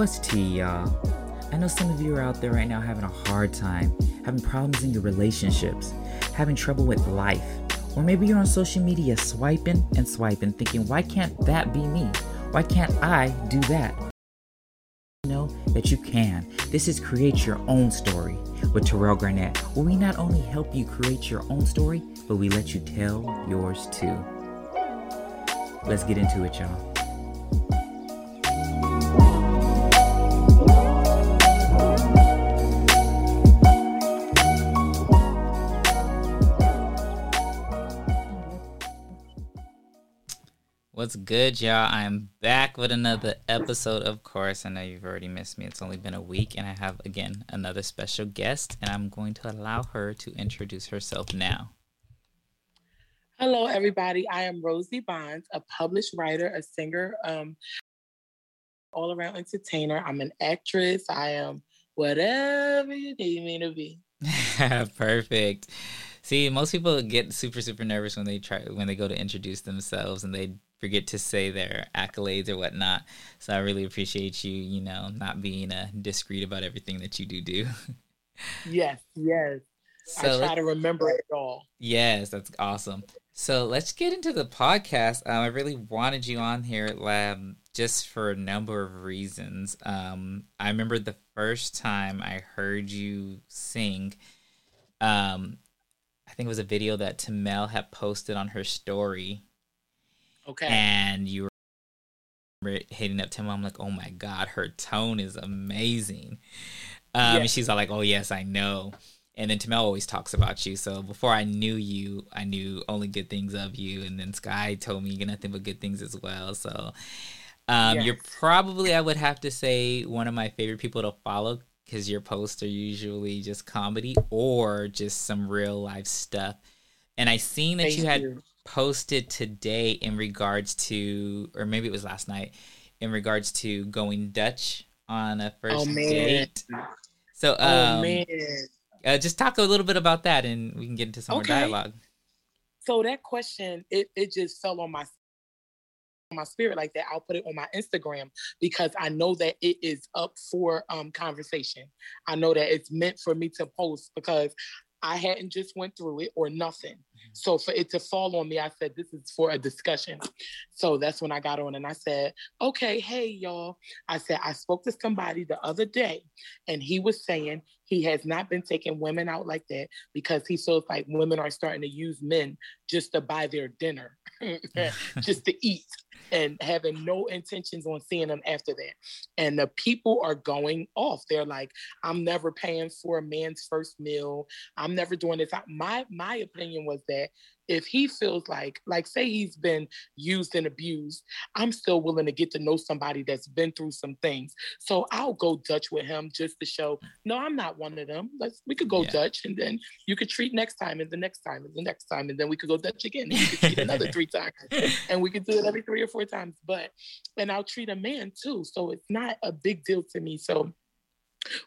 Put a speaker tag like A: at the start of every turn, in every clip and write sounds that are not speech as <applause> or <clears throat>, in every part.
A: What's tea, y'all? I know some of you are out there right now having a hard time, having problems in your relationships, having trouble with life, or maybe you're on social media swiping and swiping, thinking, why can't that be me? Why can't I do that? Know that you can. This is Create Your Own Story with Terrell Garnett, where we not only help you create your own story, but we let you tell yours too. Let's get into it, y'all. What's good, y'all? I'm back with another episode. Of course, I know you've already missed me. It's only been a week, and I have again another special guest, and I'm going to allow her to introduce herself now.
B: Hello, everybody. I am Rosie Bonds, a published writer, a singer, um, all around entertainer. I'm an actress. I am whatever you need me to be. <laughs>
A: Perfect. See, most people get super super nervous when they try when they go to introduce themselves and they forget to say their accolades or whatnot. So I really appreciate you, you know, not being uh, discreet about everything that you do do. <laughs>
B: yes, yes. So I try to remember it all.
A: Yes, that's awesome. So let's get into the podcast. Um, I really wanted you on here, at Lab just for a number of reasons. Um, I remember the first time I heard you sing. Um, I think it was a video that Tamel had posted on her story
B: Okay.
A: And you were hitting up Tim. I'm like, oh my god, her tone is amazing. Um, yes. and she's all like, oh yes, I know. And then Tamel always talks about you. So before I knew you, I knew only good things of you. And then Sky told me you got nothing but good things as well. So um, yes. you're probably, I would have to say, one of my favorite people to follow because your posts are usually just comedy or just some real life stuff. And I seen that Thank you had you posted today in regards to, or maybe it was last night, in regards to going Dutch on a first oh, date. So, oh, um, oh, man. Uh, just talk a little bit about that, and we can get into some okay. more dialogue.
B: So that question, it it just fell on my my spirit like that. I'll put it on my Instagram because I know that it is up for um conversation. I know that it's meant for me to post because I hadn't just went through it or nothing. Mm-hmm. So for it to fall on me, I said, this is for a discussion. So that's when I got on and I said, okay, hey, y'all. I said, I spoke to somebody the other day and he was saying he has not been taking women out like that because he feels like women are starting to use men just to buy their dinner, <laughs> just to eat and having no intentions on seeing them after that. And the people are going off. They're like, I'm never paying for a man's first meal. I'm never doing this. My my opinion was that if he feels like, like, say he's been used and abused, I'm still willing to get to know somebody that's been through some things. So I'll go Dutch with him just to show, no, I'm not one of them. Let's we could go yeah. Dutch and then you could treat next time and the next time and the next time and then we could go Dutch again and you could treat another <laughs> three times and we could do it every three or four times. But and I'll treat a man too. So it's not a big deal to me. So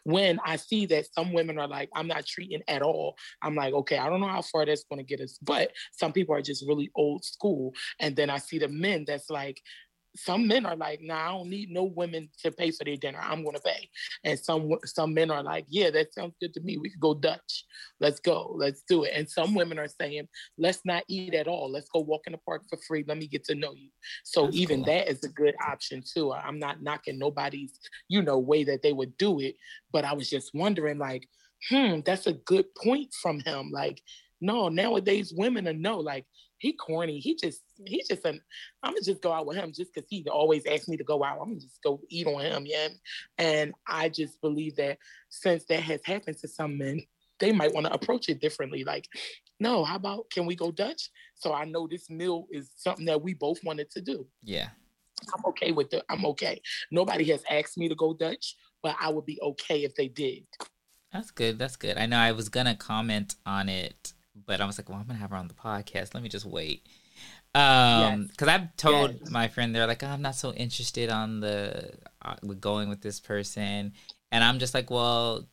B: when I see that some women are like, I'm not treating at all, I'm like, okay, I don't know how far that's going to get us, but some people are just really old school. And then I see the men that's like, some men are like, nah, I don't need no women to pay for their dinner. I'm gonna pay. And some some men are like, yeah, that sounds good to me. We could go Dutch. Let's go. Let's do it. And some women are saying, let's not eat at all. Let's go walk in the park for free. Let me get to know you. So That's even cool. that is a good option too. I'm not knocking nobody's, you know, way that they would do it, but I was just wondering, like, hmm, that's a good point from him. Like, no, nowadays women are no, like he corny. He just he mm-hmm. just an I'm gonna just go out with him just because he always asks me to go out. I'm gonna just go eat on him, yeah. And I just believe that since that has happened to some men, they might want to approach it differently. Like, no, how about can we go Dutch? So I know this meal is something that we both wanted to do.
A: Yeah.
B: I'm okay with it. I'm okay. Nobody has asked me to go Dutch, but I would be okay if they did.
A: That's good. That's good. I know I was gonna comment on it but I was like, well, I'm gonna have her on the podcast. Let me just wait. Um, because yes. I've told yes. my friend they're like, oh, I'm not so interested on the uh, with going with this person, and I'm just like, well,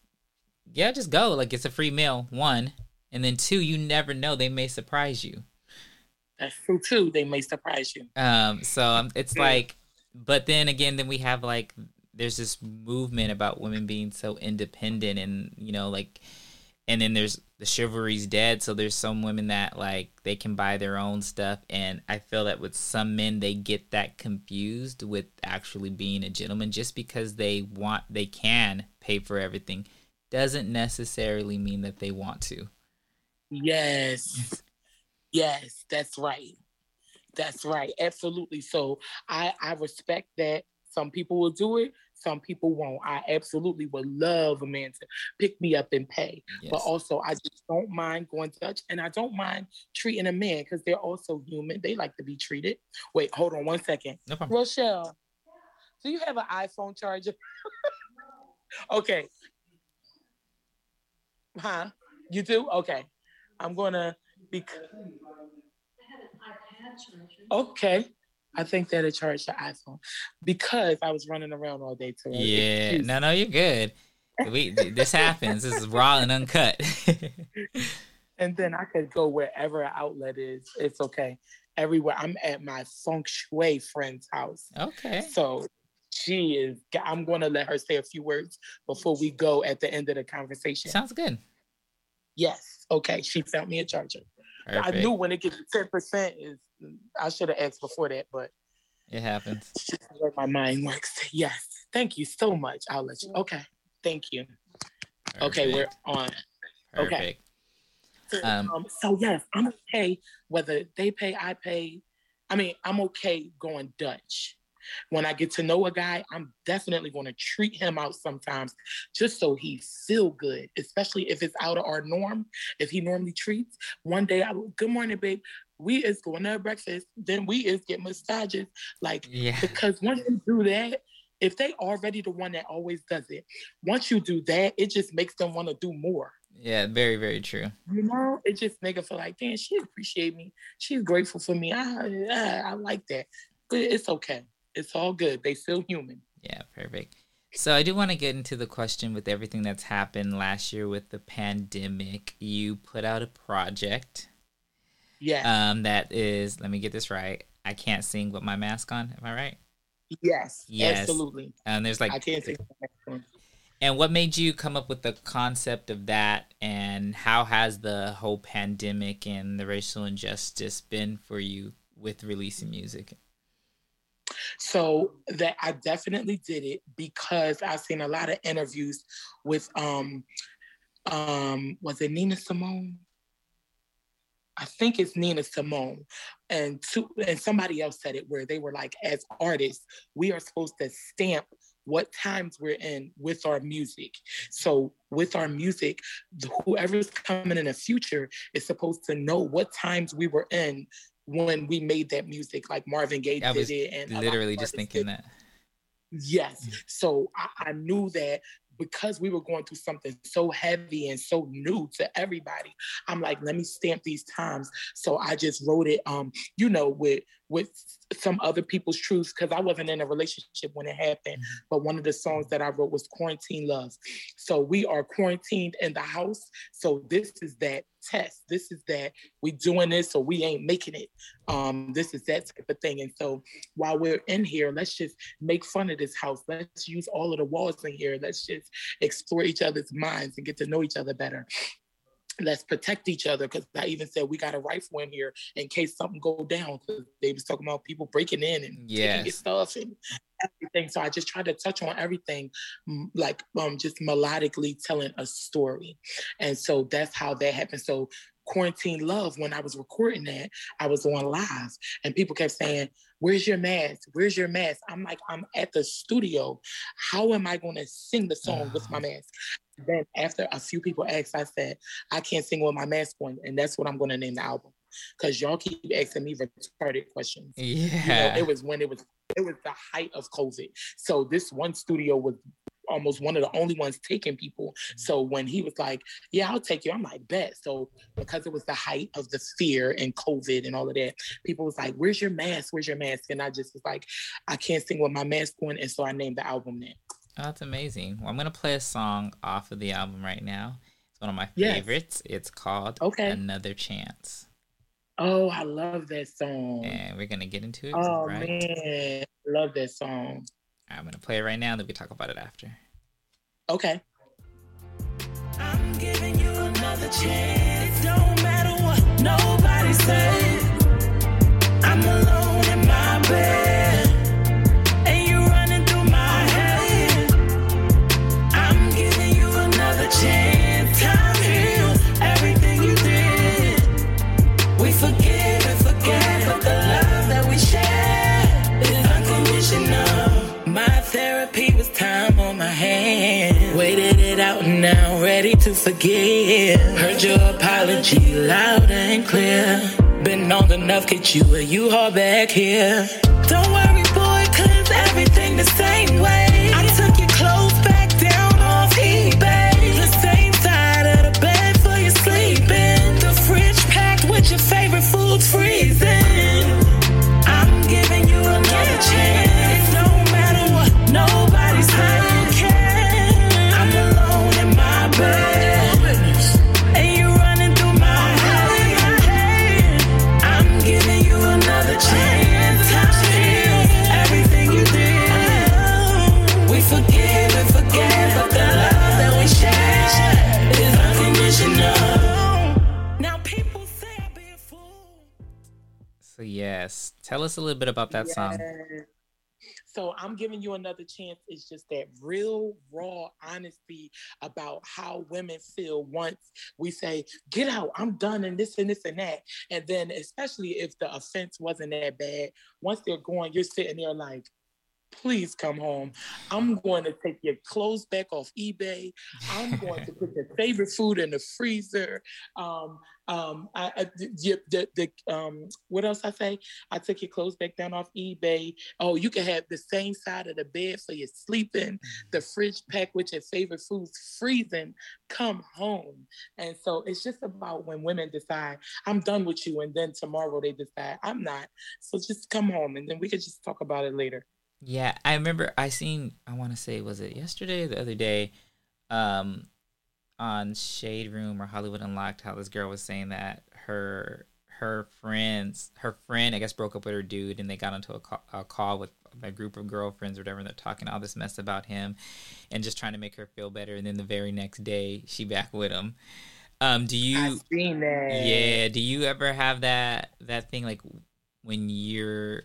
A: yeah, just go. Like it's a free meal, one, and then two, you never know, they may surprise you.
B: That's true too. They may surprise you.
A: Um, so um, it's like, but then again, then we have like there's this movement about women being so independent and you know like and then there's the chivalry's dead so there's some women that like they can buy their own stuff and i feel that with some men they get that confused with actually being a gentleman just because they want they can pay for everything. Doesn't necessarily mean that they want to.
B: Yes. Yes that's right. That's right. Absolutely. So i i respect that some people will do it, some people won't. I absolutely would love a man to pick me up and pay. Yes. But also, I just don't mind going Dutch and I don't mind treating a man because they're also human. They like to be treated. Wait, hold on one second. No Rochelle, do you have an iPhone charger? <laughs> okay. Huh? You do? Okay. I'm going to be. Okay. I think that it charged the iPhone because I was running around all day today.
A: Yeah, no, no, you're good. We this <laughs> happens. This is raw and uncut. <laughs>
B: and then I could go wherever an outlet is. It's okay. Everywhere. I'm at my feng shui friend's house.
A: Okay.
B: So she is. I'm going to let her say a few words before we go at the end of the conversation.
A: Sounds good.
B: Yes. Okay. She found me a charger. Perfect. I knew when it gets ten percent is I should have asked before that, but
A: it happens. <laughs>
B: Where my mind works. Yes. Thank you so much. I'll let you. Okay. Thank you. Perfect. Okay, we're on. Perfect. Okay. Um, um, so yes, I'm okay whether they pay, I pay. I mean, I'm okay going Dutch. When I get to know a guy, I'm definitely going to treat him out sometimes just so he feel good, especially if it's out of our norm. If he normally treats, one day I will, good morning, babe. We is going to breakfast, then we is get massages. Like, yeah. because once you do that, if they already the one that always does it, once you do that, it just makes them want to do more.
A: Yeah, very, very true.
B: You know, it just make her feel like, damn, she appreciate me. She's grateful for me. I, I, I like that. But it's okay it's all good. They still human.
A: Yeah, perfect. So I do want to get into the question with everything that's happened last year with the pandemic. You put out a project.
B: Yeah.
A: Um, that is, let me get this right. I can't sing with my mask on. Am I right?
B: Yes. Yes. Absolutely.
A: And there's like
B: I can't sing.
A: And what made you come up with the concept of that? And how has the whole pandemic and the racial injustice been for you with releasing music?
B: So that I definitely did it because I've seen a lot of interviews with um um was it Nina Simone? I think it's Nina Simone, and two, and somebody else said it where they were like, as artists, we are supposed to stamp what times we're in with our music. So with our music, whoever's coming in the future is supposed to know what times we were in when we made that music, like Marvin Gaye I did it, and
A: literally just thinking that.
B: Yes, so I, I knew that because we were going through something so heavy and so new to everybody i'm like let me stamp these times. So i just wrote it um you know with with some other people's truths because I wasn't in a relationship when it happened. Mm-hmm. But one of the songs that I wrote was Quarantine Love. So we are quarantined in the house. So this is that test. This is that we doing this or we ain't making it. Um, this is that type of thing. And so while we're in here, let's just make fun of this house. Let's use all of the walls in here. Let's just explore each other's minds and get to know each other better let's protect each other because I even said we got a rifle in here in case something go down because they was talking about people breaking in and yes. taking your stuff and everything. So I just tried to touch on everything, like um, just melodically telling a story, and so that's how that happened. So quarantine love when I was recording that, I was on live and people kept saying, Where's your mask? Where's your mask? I'm like, I'm at the studio. How am I going to sing the song with my <sighs> mask? Then after a few people asked, I said, I can't sing with my mask on, and that's what I'm going to name the album. Because y'all keep asking me retarded questions.
A: Yeah, you
B: know, it was when it was it was the height of COVID. So this one studio was almost one of the only ones taking people. Mm-hmm. So when he was like, "Yeah, I'll take you," I'm like, "Bet." So because it was the height of the fear and COVID and all of that, people was like, "Where's your mask? Where's your mask?" And I just was like, "I can't sing with my mask on," and so I named the album that.
A: Oh, that's amazing. Well, I'm gonna play a song off of the album right now. It's one of my yes. favorites. It's called
B: okay.
A: Another Chance.
B: Oh, I love that song.
A: And we're gonna get into it.
B: Oh right. man, love that song.
A: I'm gonna play it right now, and then we can talk about it after.
B: Okay.
C: I'm giving you another chance. It don't matter what nobody says. Out now ready to forgive. Heard your apology loud and clear. Been long enough, get you you are back here. Don't worry, boy, cleanse everything the same way.
A: Tell us a little bit about that song.
B: So I'm giving you another chance. It's just that real, raw honesty about how women feel once we say, get out, I'm done, and this and this and that. And then, especially if the offense wasn't that bad, once they're going, you're sitting there like, please come home. I'm going to take your clothes back off eBay. I'm going to put your <laughs> favorite food in the freezer. Um, um, I, I the, the, the um, what else I say? I took your clothes back down off eBay. Oh, you can have the same side of the bed for your sleeping. The fridge packed with your favorite foods freezing. Come home. And so it's just about when women decide I'm done with you, and then tomorrow they decide I'm not. So just come home, and then we could just talk about it later.
A: Yeah, I remember I seen I want to say was it yesterday or the other day um on Shade Room or Hollywood Unlocked how this girl was saying that her her friends her friend I guess broke up with her dude and they got into a call, a call with a group of girlfriends or whatever and they're talking all this mess about him and just trying to make her feel better and then the very next day she back with him. Um do you
B: I've seen that.
A: yeah, do you ever have that that thing like when you're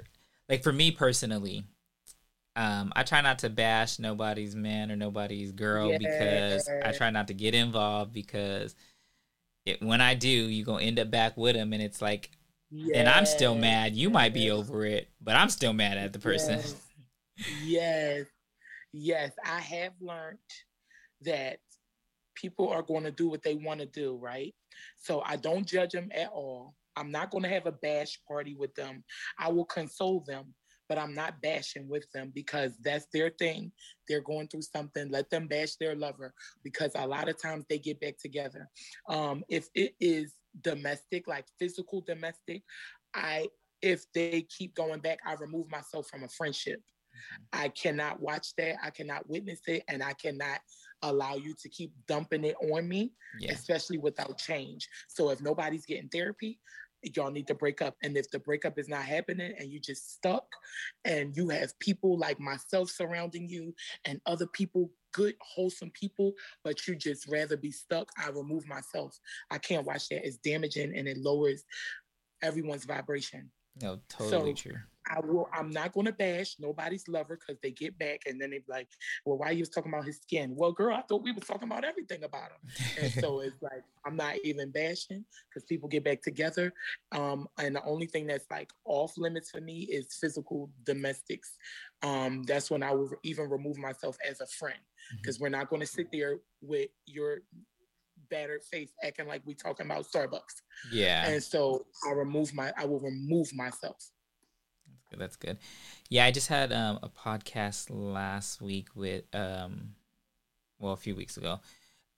A: like for me personally, um, I try not to bash nobody's man or nobody's girl because I try not to get involved because it, when I do, you gonna end up back with them, and it's like, and I'm still mad. You might be over it, but I'm still mad at the person.
B: Yes. yes, yes. I have learned that people are going to do what they want to do, right? So I don't judge them at all. I'm not going to have a bash party with them. I will console them, but I'm not bashing with them because that's their thing. They're going through something. Let them bash their lover because a lot of times they get back together. Um, if it is domestic, like physical domestic, I if they keep going back, I remove myself from a friendship. I cannot watch that. I cannot witness it, and I cannot allow you to keep dumping it on me,
A: Yeah,
B: especially without change. So if nobody's getting therapy, y'all need to break up. And if the breakup is not happening and you just stuck and you have people like myself surrounding you and other people, good, wholesome people, but you just rather be stuck, I remove myself. I can't watch that. It's damaging and it lowers everyone's vibration.
A: No, totally
B: So-
A: true.
B: I will. I'm not going to bash nobody's lover because they get back and then they be like, "Well, why are you was talking about his skin?" Well, girl, I thought we was talking about everything about him. And so <laughs> it's like I'm not even bashing because people get back together. Um, and the only thing that's like off limits for me is physical domestics. Um, that's when I will even remove myself as a friend because we're not going to sit there with your battered face acting like we talking about Starbucks.
A: yeah,
B: And so I remove my. I will remove myself.
A: That's good. That's good. Yeah, I just had um, a podcast last week with, um, well, a few weeks ago,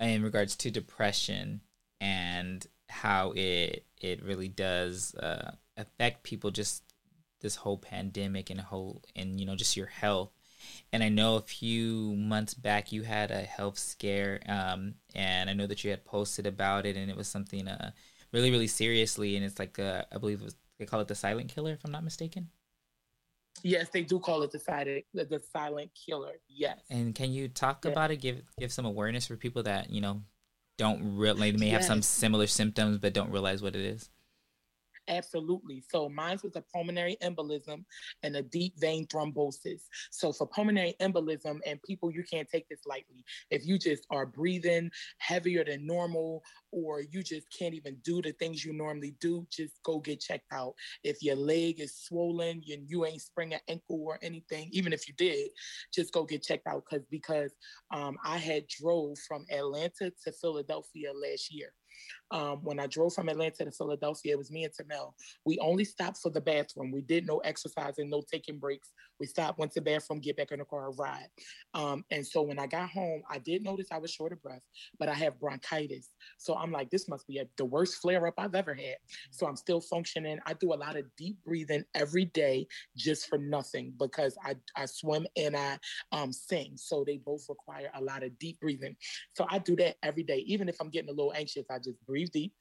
A: in regards to depression and how it it really does uh, affect people. Just this whole pandemic and whole and you know just your health. And I know a few months back you had a health scare, um, and I know that you had posted about it, and it was something uh, really really seriously. And it's like uh, I believe it was they call it the silent killer, if I'm not mistaken.
B: Yes, they do call it the silent the, silent killer. Yes.
A: And can you talk yeah. about it? Give give some awareness for people that you know don't really they may yes. have some similar symptoms but don't realize what it is.
B: Absolutely. So mine was a pulmonary embolism and a deep vein thrombosis. So for pulmonary embolism and people, you can't take this lightly. If you just are breathing heavier than normal, or you just can't even do the things you normally do, just go get checked out. If your leg is swollen and you ain't sprained an ankle or anything, even if you did, just go get checked out. Cause because um, I had drove from Atlanta to Philadelphia last year. Um, when I drove from Atlanta to Philadelphia, it was me and Tamel. We only stopped for the bathroom. We did no exercising, no taking breaks. We stopped, went to the bathroom, get back in the car, ride. Um, and so when I got home, I did notice I was short of breath, but I have bronchitis. So I'm like, this must be a, the worst flare up I've ever had. So I'm still functioning. I do a lot of deep breathing every day just for nothing because I, I swim and I um, sing. So they both require a lot of deep breathing. So I do that every day. Even if I'm getting a little anxious, I just breathe deep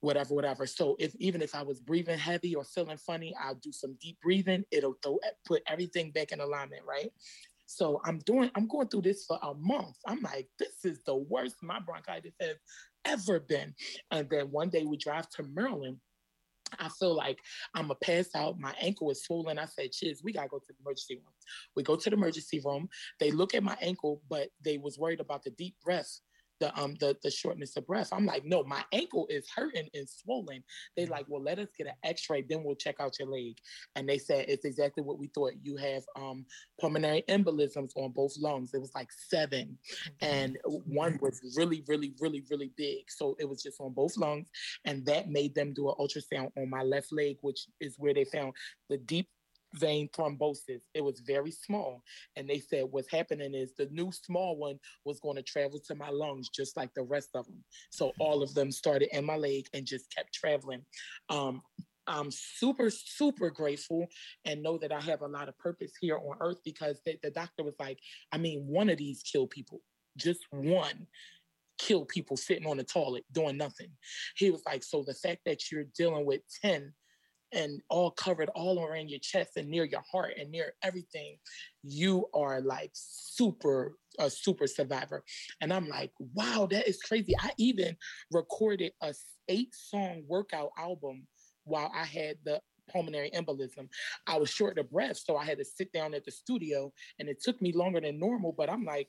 B: whatever, whatever. So if even if I was breathing heavy or feeling funny, I'll do some deep breathing. It'll throw, eh, put everything back in alignment, right? So I'm doing, I'm going through this for a month. I'm like, this is the worst my bronchitis has ever been. And then one day we drive to Maryland. I feel like I'm a pass out. My ankle is swollen. I said, Chiz, we gotta go to the emergency room. We go to the emergency room. They look at my ankle, but they was worried about the deep breath the um the the shortness of breath. I'm like, no, my ankle is hurting and swollen. They like, well, let us get an X-ray, then we'll check out your leg. And they said it's exactly what we thought. You have um pulmonary embolisms on both lungs. It was like 7 and one was really, really, really, really big. So it was just on both lungs, and that made them do an ultrasound on my left leg, which is where they found the deep vein thrombosis. It was very small. And they said what's happening is the new small one was going to travel to my lungs just like the rest of them. So mm-hmm. all of them started in my leg and just kept traveling. Um, I'm super, super grateful and know that I have a lot of purpose here on earth because the, the doctor was like, I mean, one of these kill people, just one kill people sitting on the toilet doing nothing. He was like, so the fact that you're dealing with 10 and all covered all around your chest and near your heart and near everything, you are like super a super survivor. And I'm like, wow, that is crazy. I even recorded a eight song workout album while I had the pulmonary embolism. I was short of breath, so I had to sit down at the studio, and it took me longer than normal. But I'm like,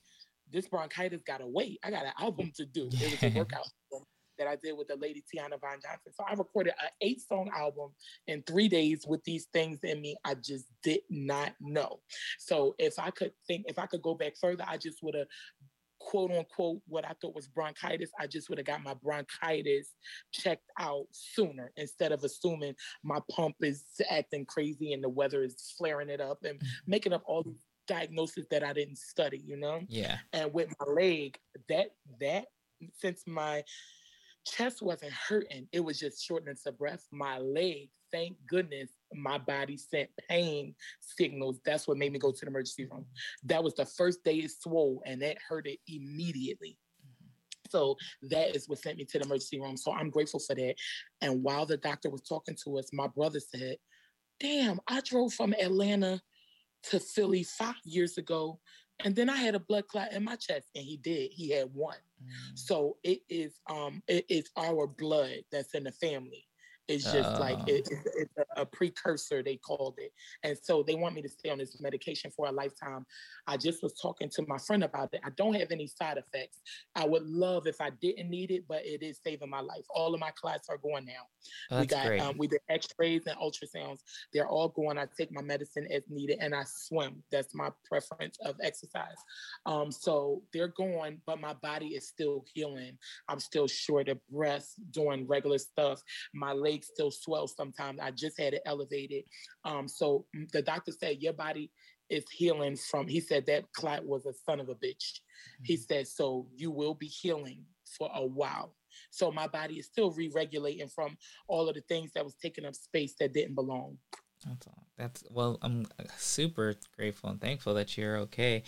B: this bronchitis got to wait. I got an album to do. It was a workout that I did with the lady Tiana Von Johnson. So I recorded an eight song album in three days with these things in me I just did not know. So if I could think, if I could go back further, I just would have quote unquote what I thought was bronchitis, I just would have got my bronchitis checked out sooner instead of assuming my pump is acting crazy and the weather is flaring it up and mm-hmm. making up all these diagnoses that I didn't study, you know?
A: Yeah.
B: And with my leg, that that since my chest wasn't hurting. It was just shortness of breath. My leg, thank goodness, my body sent pain signals. That's what made me go to the emergency room. That was the first day it swole and that hurted immediately. So that is what sent me to the emergency room. So I'm grateful for that. And while the doctor was talking to us, my brother said, Damn, I drove from Atlanta to Philly five years ago and then I had a blood clot in my chest, and he did. He had one. Mm. So it is um it is our blood that's in the family. It's just uh. like it, it's, it's a, a, precursor, they called it. And so they want me to stay on this medication for a lifetime. I just was talking to my friend about it. I don't have any side effects. I would love if I didn't need it, but it is saving my life. All of my classes are going now. Oh, we got um, we did x-rays and ultrasounds. They're all going. I take my medicine as needed and I swim. That's my preference of exercise. Um, so they're going, but my body is still healing. I'm still short of breath doing regular stuff. My still swell sometimes. I just had it elevated. Um, so the doctor said your body is healing from. He said that clot was a son of a bitch. Mm-hmm. He said so you will be healing for a while. So my body is still re-regulating from all of the things that was taking up space that didn't belong.
A: That's all. That's well. I'm super grateful and thankful that you're okay.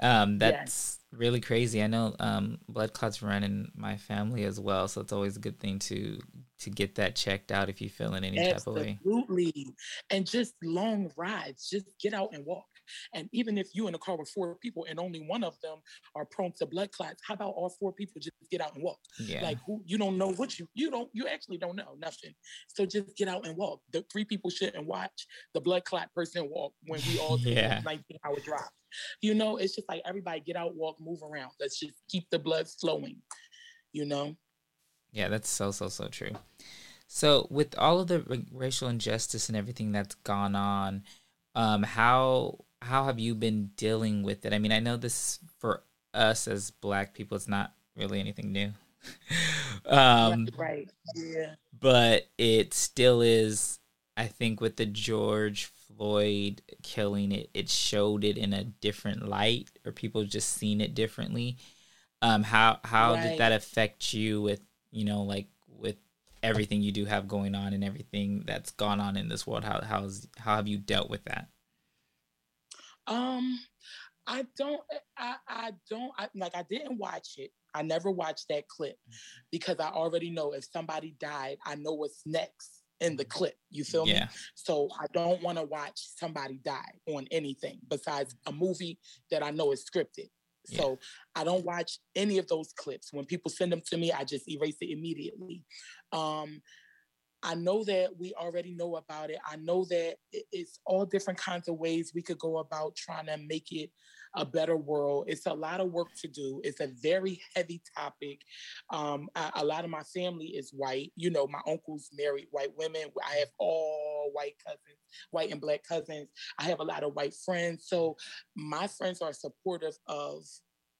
A: Um, that's yes. really crazy. I know um, blood clots run in my family as well, so it's always a good thing to to get that checked out if you feel in any
B: Absolutely.
A: type of way.
B: Absolutely. And just long rides, just get out and walk. And even if you in a car with four people and only one of them are prone to blood clots, how about all four people just get out and walk?
A: Yeah.
B: Like who you don't know what you you don't you actually don't know nothing. So just get out and walk. The three people shouldn't watch the blood clot person walk when we all <laughs> take
A: Yeah.
B: 19 hour drive. You know, it's just like everybody get out, walk, move around. Let's just keep the blood flowing. You know?
A: Yeah, that's so so so true. So, with all of the ra- racial injustice and everything that's gone on, um, how how have you been dealing with it? I mean, I know this for us as Black people, it's not really anything new, <laughs> um,
B: right, right. Yeah.
A: but it still is. I think with the George Floyd killing, it it showed it in a different light, or people just seen it differently. Um, how how did that affect you with you know like with everything you do have going on and everything that's gone on in this world? How how's how have you dealt with that?
B: Um, I don't. I I don't. I, like I didn't watch it. I never watched that clip because I already know if somebody died, I know what's next in the clip. You feel me?
A: Yeah,
B: So I don't want to watch somebody die on anything besides a movie that I know is scripted.
A: Yeah.
B: So I don't watch any of those clips. When people send them to me, I just erase it immediately. Um, I know that we already know about it. I know that it's all different kinds of ways we could go about trying to make it a better world. It's a lot of work to do. It's a very heavy topic. Um, a, a lot of my family is white. You know, my uncles married white women. I have all white cousins, white and black cousins. I have a lot of white friends. So my friends are supportive of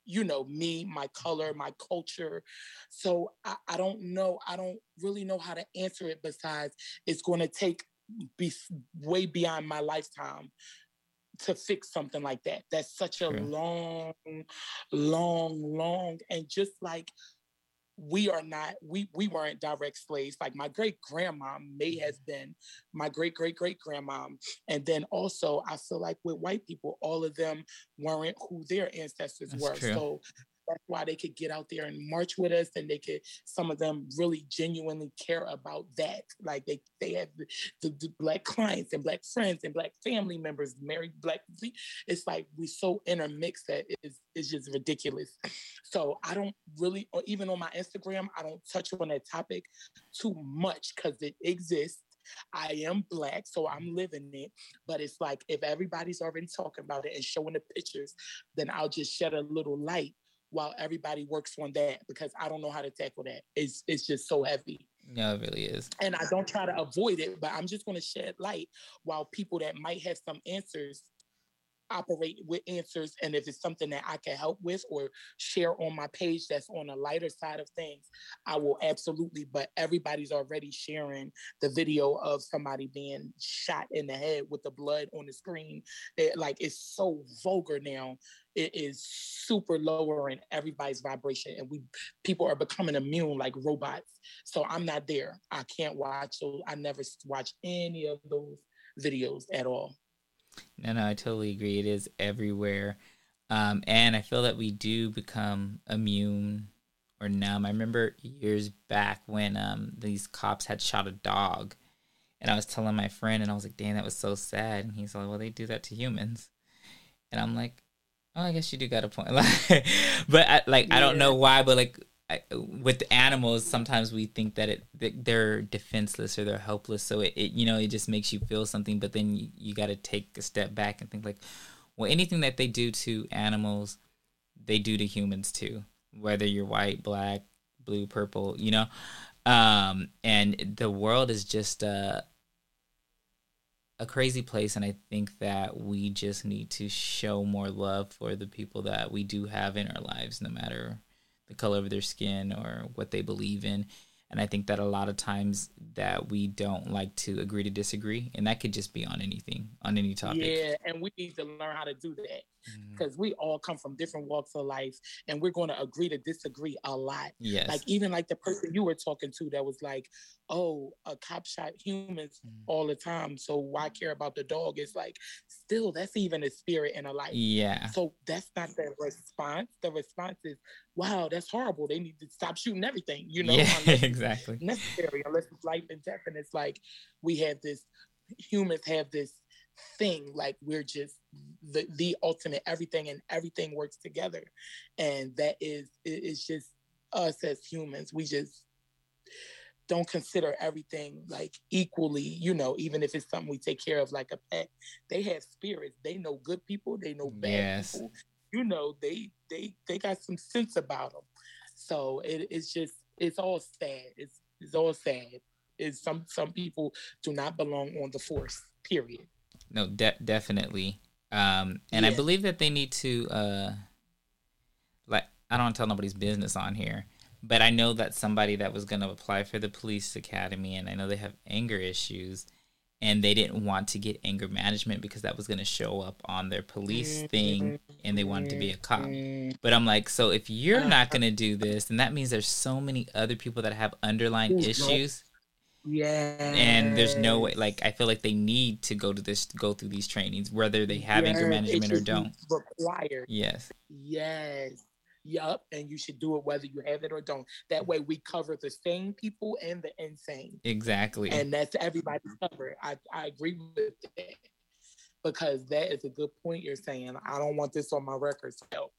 B: you know me my color my culture. So I, I don't know i don't really know how to answer it besides it's going to take be way beyond my lifetime to fix something like that. That's such a long long long and just like we are not we we weren't direct slaves like my great grandma may mm-hmm. have been my great great great grandma and then also i feel like with white people all of them weren't who their ancestors
A: That's
B: were
A: true.
B: so that's why they could get out there and march with us and they could some of them really genuinely care about that like they they have the, the, the black clients and black friends and black family members married black it's like we so intermixed that it's, it's just ridiculous so i don't really or even on my instagram i don't touch on that topic too much because it exists I am black, so I'm living it. But it's like if everybody's already talking about it and showing the pictures, then I'll just shed a little light while everybody works on that because I don't know how to tackle that. It's it's just so heavy.
A: no, it really is.
B: And I don't try to avoid it, but I'm just gonna shed light while people that might have some answers operate with answers. And if it's something that I can help with or share on my page that's on a lighter side of things, I will absolutely. But everybody's already sharing the video of somebody being shot in the head with the blood on the screen. It, like it's so vulgar now. It is super lowering everybody's vibration, and we people are becoming immune like robots. So I'm not there. I can't watch. So I never watch any of those videos at all.
A: No, no, I totally agree. It is everywhere. Um, and I feel that we do become immune or numb. I remember years back when um, these cops had shot a dog, and I was telling my friend, and I was like, "Damn, that was so sad." And he's like, "Well, they do that to humans," and I'm like, "Oh, I guess you do got a point." Like, <laughs> but I, like, I don't know why, but like. I, with animals, sometimes we think that it that they're defenseless or they're helpless. So it, it you know it just makes you feel something. But then you, you got to take a step back and think like, well, anything that they do to animals, they do to humans too. Whether you're white, black, blue, purple, you know, um, and the world is just a a crazy place. And I think that we just need to show more love for the people that we do have in our lives, no matter the color of their skin or what they believe in. And I think that a lot of times that we don't like to agree to disagree, and that could just be on anything, on any topic.
B: Yeah, and we need to learn how to do that. Because we all come from different walks of life and we're going to agree to disagree a lot.
A: Yes.
B: Like even like the person you were talking to that was like, "Oh, a cop shot humans
A: Mm.
B: all the time, so why care about the dog?" It's like still that's even a spirit and a life.
A: yeah.
B: So that's not the response. The response is, "Wow, that's horrible. They need to stop shooting everything." You know,
A: yeah,
B: unless <laughs>
A: exactly.
B: necessary, unless it's life and death. And it's like we have this. Humans have this thing like we're just the the ultimate everything, and everything works together, and that is it- it's just us as humans. We just don't consider everything like equally, you know, even if it's something we take care of like a pet. They have spirits. They know good people, they know bad
A: Yes.
B: people. You know, they they they got some sense about them. So it, it's just it's all sad. It's it's all sad. Is some some people do not belong on the force. Period.
A: No, de- definitely. Um, and I believe that they need to, uh, like, I don't tell nobody's business on here, but I know that somebody that was going to apply for the police academy, and I know they have anger issues, and they didn't want to get anger management because that was going to show up on their police thing, and they wanted to be a cop.
B: Mm,
A: But I'm like, so if you're not
B: Uh-huh.
A: going to do this, then that means there's so many other people that have underlying issues
B: Yeah.
A: and there's no way like i feel like they need to go to this go through these trainings whether they have anger management or don't
B: Required.
A: yes
B: Yes. Yup. And you should do it whether you have it or don't. That way we cover the sane people and the insane.
A: exactly
B: And that's everybody's covered. I, I agree with that. Because that is a good point you're saying. I don't want this on my record. So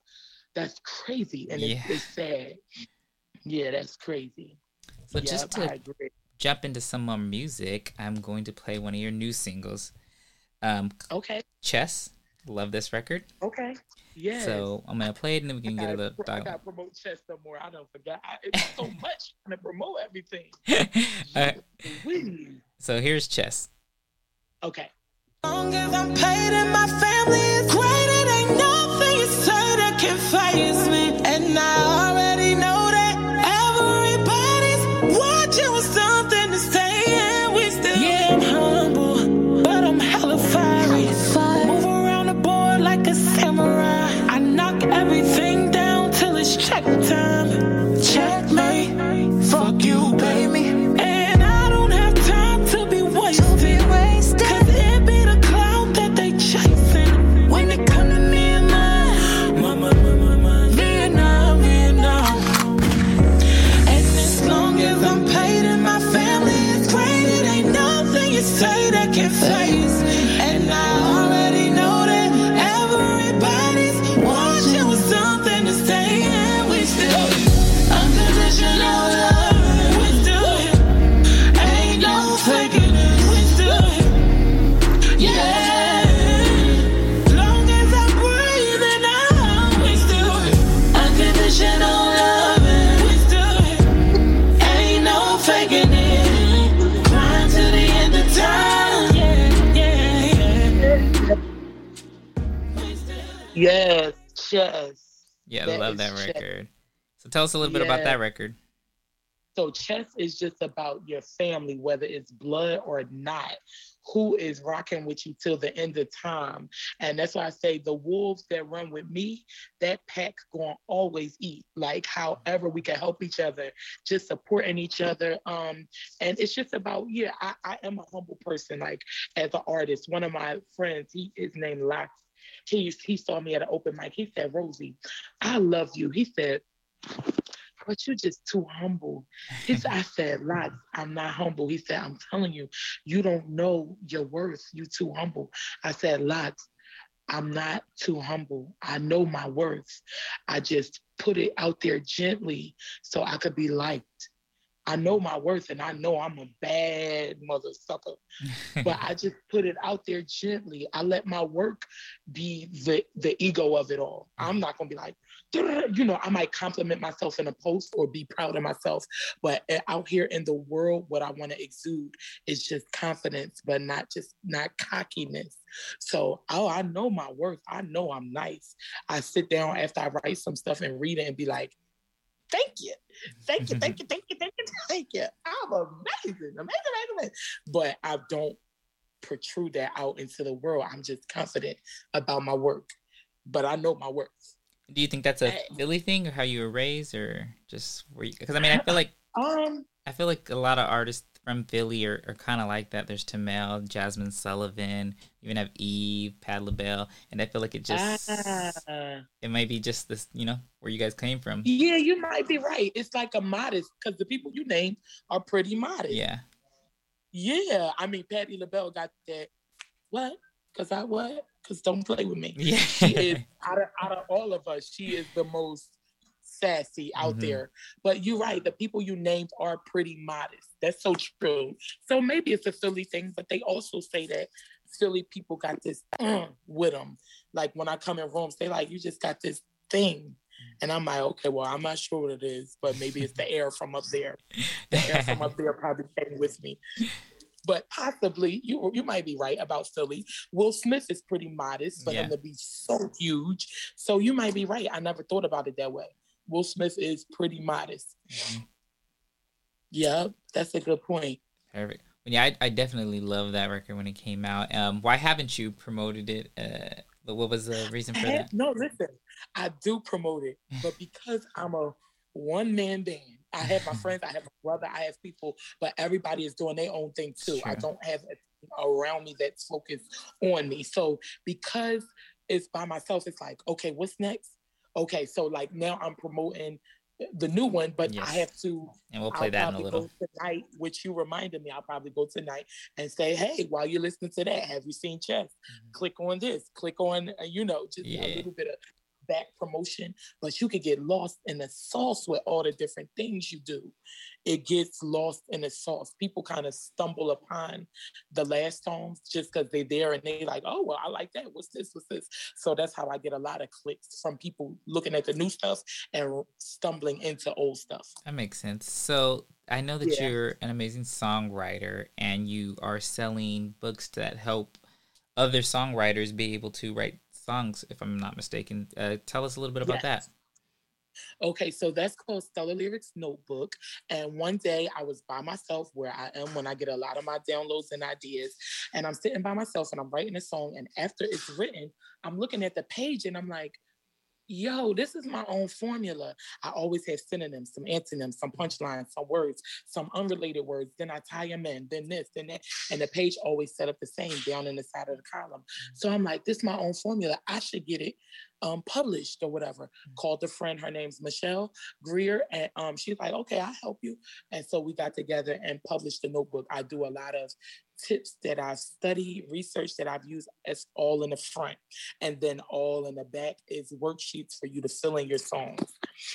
B: that's crazy. And
A: Yeah.
B: it's, it's sad. Yeah, that's crazy.
A: so just to. Jump into some more music i'm going to play one of your new singles um
B: Okay.
A: chess love this record
B: Okay. Yeah.
A: so i'm gonna play it and then we can get a little
B: I gotta promote chess some more. I don't forget. I, it's so <laughs> much trying to promote everything. <laughs> Please.
A: so here's chess
B: Okay.
C: long as
B: chess.
A: yeah i love that
B: chess.
A: record so tell us a little bit about that record
B: So chess is just about your family, whether it's blood or not. Who is rocking with you till the end of time? And that's why I say the wolves that run with me, that pack to always eat. Like however we can help each other, just supporting each other. Um, and it's just about yeah, I, I am a humble person. Like as an artist, one of my friends, he is named Lox. He he saw me at an open mic. He said, Rosie, I love you. He said, but you're just too humble. He said, I said, Lots, I'm not humble. He said, I'm telling you, you don't know your worth. You're too humble. I said, Lots, I'm not too humble. I know my worth. I just put it out there gently so I could be liked. I know my worth and I know I'm a bad mother sucker, <laughs> but I just put it out there gently. I let my work be the the ego of it all. I'm not gonna be like, <laughs> you know, I might compliment myself in a post or be proud of myself, but uh, out here in the world, what I want to exude is just confidence, but not just not cockiness. So, oh, I know my worth. I know I'm nice. I sit down after I write some stuff and read it and be like, thank you, thank you, thank <laughs> you, thank you, thank you, thank you. I'm amazing, amazing, amazing, amazing. But I don't protrude that out into the world. I'm just confident about my work. but I know my worth.
A: Do you think that's a Philly thing, or how you were raised, or just where? Because I mean, I feel like
B: um,
A: I feel like a lot of artists from Philly are, are kind of like that. There's Tamel, Jazmine Sullivan, you even have Eve, Patti LaBelle, and I feel like it just
B: ah.
A: it might be just this, you know, where you guys came from.
B: Yeah, you might be right. It's like a modest because the people you named are pretty modest.
A: Yeah.
B: Yeah, I mean, Patti LaBelle got that. What? Because I what? Because don't play with me.
A: Yeah.
B: She is <laughs> out of out of all of us. She is the most sassy out
A: Mhm.
B: there. But you're right. The people you named are pretty modest. That's so true. So maybe it's a Philly thing, but they also say that Philly people got this <clears throat> with them. Like when I come in rooms, they like, you just got this thing. And I'm like, okay, well, I'm not sure what it is, but maybe it's the <laughs> air from up there. The air from up there probably came with me. But possibly you you might be right about Philly. Will Smith is pretty modest him
A: Yeah.
B: to be so huge. So you might be right. I never thought about it that way. Will Smith is pretty modest.
A: Mhm.
B: Yeah, that's a good point.
A: Perfect. Yeah, I, I definitely love that record when it came out. Um, why haven't you promoted it? Uh, what was the reason for that?
B: no, listen, I do promote it, but because I'm a one man band, I have my friends, I have a brother, I have people, but everybody is doing their own thing too. I don't have around me that's focused on me. So because it's by myself, it's like, okay, what's next? Okay, so like now I'm promoting the new one, but
A: Yes.
B: I have to
A: And we'll play
B: I'll
A: that in a little.
B: Tonight, which you reminded me, I'll probably go tonight and say, "Hey, while you're listening to that, have you seen Chess?
A: Mhm.
B: Click on this. Click on, uh, you know, just
A: Yeah.
B: a little bit of back promotion." But you could get lost in the sauce with all the different things you do. It gets lost in the sauce. People kind of stumble upon the last songs just because they're there and they like, "Oh, well, I like that. What's this? What's this?" So that's how I get a lot of clicks from people looking at the new stuff and stumbling into old stuff.
A: That makes sense. So I know that
B: Yeah.
A: you're an amazing songwriter and you are selling books that help other songwriters be able to write songs, if I'm not mistaken. Uh, tell us a little bit about that.
B: Okay, so that's called Stellar Lyrics Notebook. And one day I was by myself where I am when I get a lot of my downloads and ideas. And I'm sitting by myself and I'm writing a song. And after it's written, I'm looking at the page and I'm like, yo, this is my own formula. I always have synonyms, some antonyms, some punchlines, some words, some unrelated words. Then I tie them in, then this, then that. And the page always set up the same down in the side of the column. So I'm like, this is my own formula. I should get it um, published or whatever. Called a friend, her name's Michelle Greer, and um, she's like, okay, I'll help you. And so we got together and published the notebook. I do a lot of tips that I've studied, research that I've used. It's all in the front, and then all in the back is worksheets for you to fill in your songs.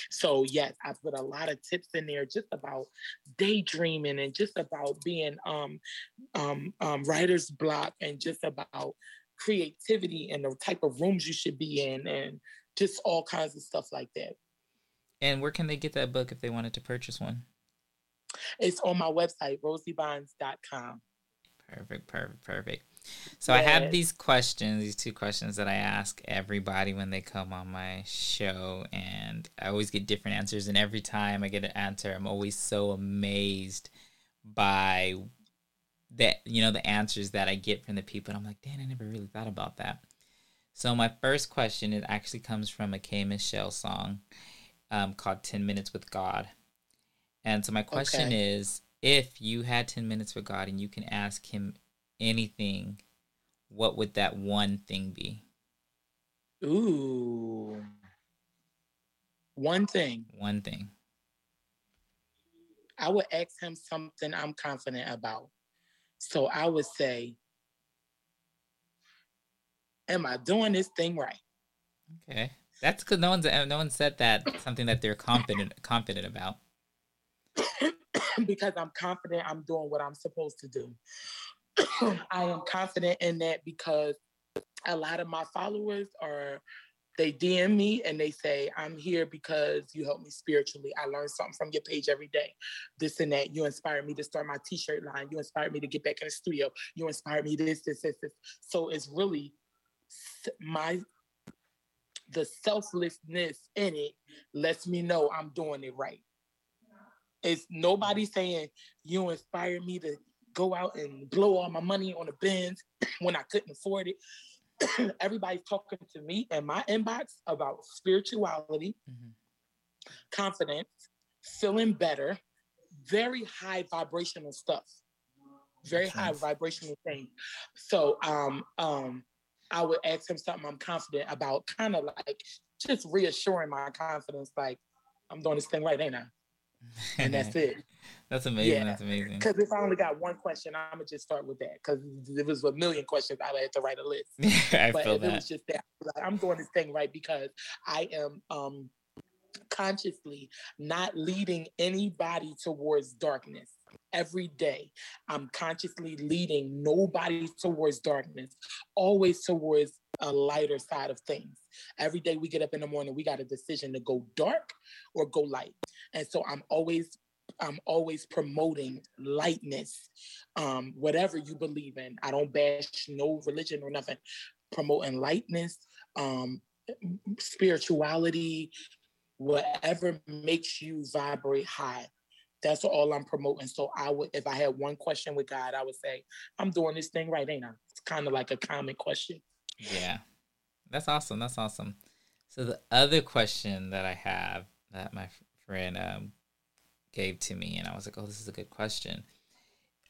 B: So yes, I put a lot of tips in there just about daydreaming and just about being um, um, um, writer's block and just about creativity and the type of rooms you should be in and just all kinds of stuff like that.
A: And where can they get that book if they wanted to purchase one?
B: It's on my website, rosiebonds.com.
A: Perfect, perfect, perfect. So I have these questions, these two questions that I ask everybody when they come on my show, and I always get different answers. And every time I get an answer, I'm always so amazed by that, you know, the answers that I get from the people. And I'm like, Dan, I never really thought about that. So my first question it actually comes from a K Michelle song um, called 10 Minutes with God. And so my question
B: Okay.
A: is if you had 10 minutes with God and you can ask him anything, what would that one thing be?
B: Ooh. One thing,
A: One thing.
B: I would ask him something I'm confident about. So I would say, Am I doing this thing right?
A: Okay. That's because no one's no one said that something that they're confident confident about. <coughs> <laughs>
B: because I'm confident I'm doing what I'm supposed to do. <clears throat> I am confident in that because a lot of my followers are they DM me and they say, I'm here because you help me spiritually. I learn something from your page every day. This and that. You inspired me to start my t-shirt line. You inspired me to get back in the studio. You inspired me this, this, this, this. So it's really my the selflessness in it lets me know I'm doing it right. It's nobody saying you inspired me to go out and blow all my money on the Benz <clears throat> when I couldn't afford it. <clears throat> everybody's talking to me in my inbox about spirituality,
A: Mhm.
B: confidence, feeling better, very high vibrational stuff. Very
A: Makes
B: high
A: sense.
B: vibrational things. So um um I would ask him something I'm confident about, kind of like just reassuring my confidence, like I'm doing this thing right, ain't I? And that's it. <laughs>
A: That's amazing.
B: Yeah.
A: That's amazing.
B: Because if I only got one question, I'm gonna just start with that. Because if it was a million questions, I would have to write a list. <laughs>
A: I
B: but
A: feel
B: if it was just that, like, I'm doing this thing right because I am um consciously not leading anybody towards darkness. Every day, I'm consciously leading nobody towards darkness, always towards a lighter side of things. Every day we get up in the morning, we got a decision to go dark or go light. And so I'm always I'm always promoting lightness, um, whatever you believe in. I don't bash no religion or nothing. Promoting lightness, um, spirituality, whatever makes you vibrate high. That's all I'm promoting. So I would, if I had one question with God, I would say, "I'm doing this thing right, ain't I?" It's kind of like a common question.
A: Yeah. That's awesome. That's awesome. So the other question that I have that my friend um, gave to me, and I was like, "Oh, this is a good question."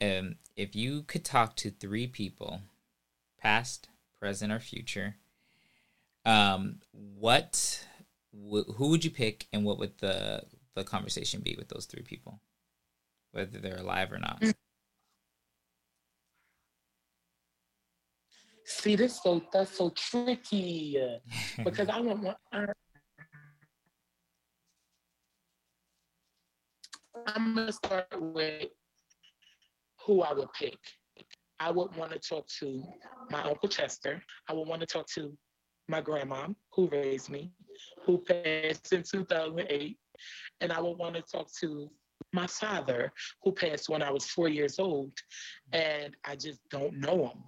A: Um, if you could talk to three people, past, present, or future, um, what, w- who would you pick, and what would the the conversation be with those three people, whether they're alive or not?
B: See, this so that's so tricky uh, because I <laughs> don't want. I, I'm gonna start with who I would pick. I would want to talk to my uncle Chester. I would want to talk to my grandma who raised me, who passed in 2008, and I would want to talk to my father who passed when I was four years old, and I just don't know him.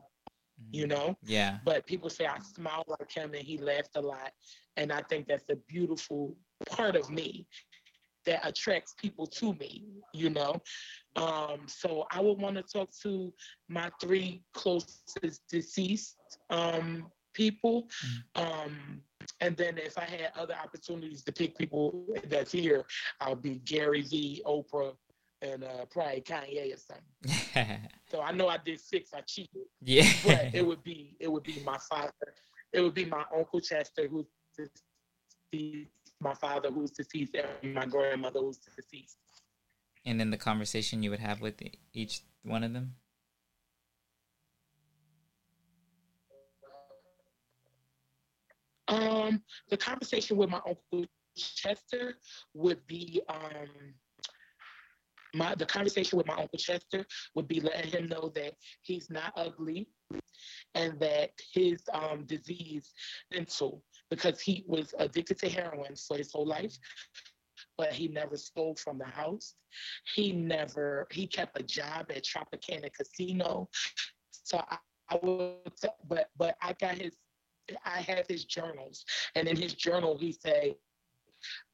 B: You mm. know,
A: Yeah.
B: but people say I smile like him and he laughed a lot. And I think that's a beautiful part of me that attracts people to me, you know. Um, so I would want to talk to my three closest deceased um, people. Um, and then if I had other opportunities to pick people that's here, I'll be Gary V, Oprah, and uh, probably Kanye or something. <laughs> So I know I did six, I cheated
A: yeah.
B: but it would be it would be my father. It would be my uncle Chester, who's deceased, my father, who's deceased, and my grandmother, who's deceased.
A: and then the conversation you would have with each one of them.
B: Um, the conversation with my uncle Chester would be um my the conversation with my uncle Chester would be letting him know that he's not ugly and that his um disease mental because he was addicted to heroin for his whole life but he never stole from the house he never he kept a job at Tropicana Casino so I, I would but but I got his I have his journals, and in his journal he say,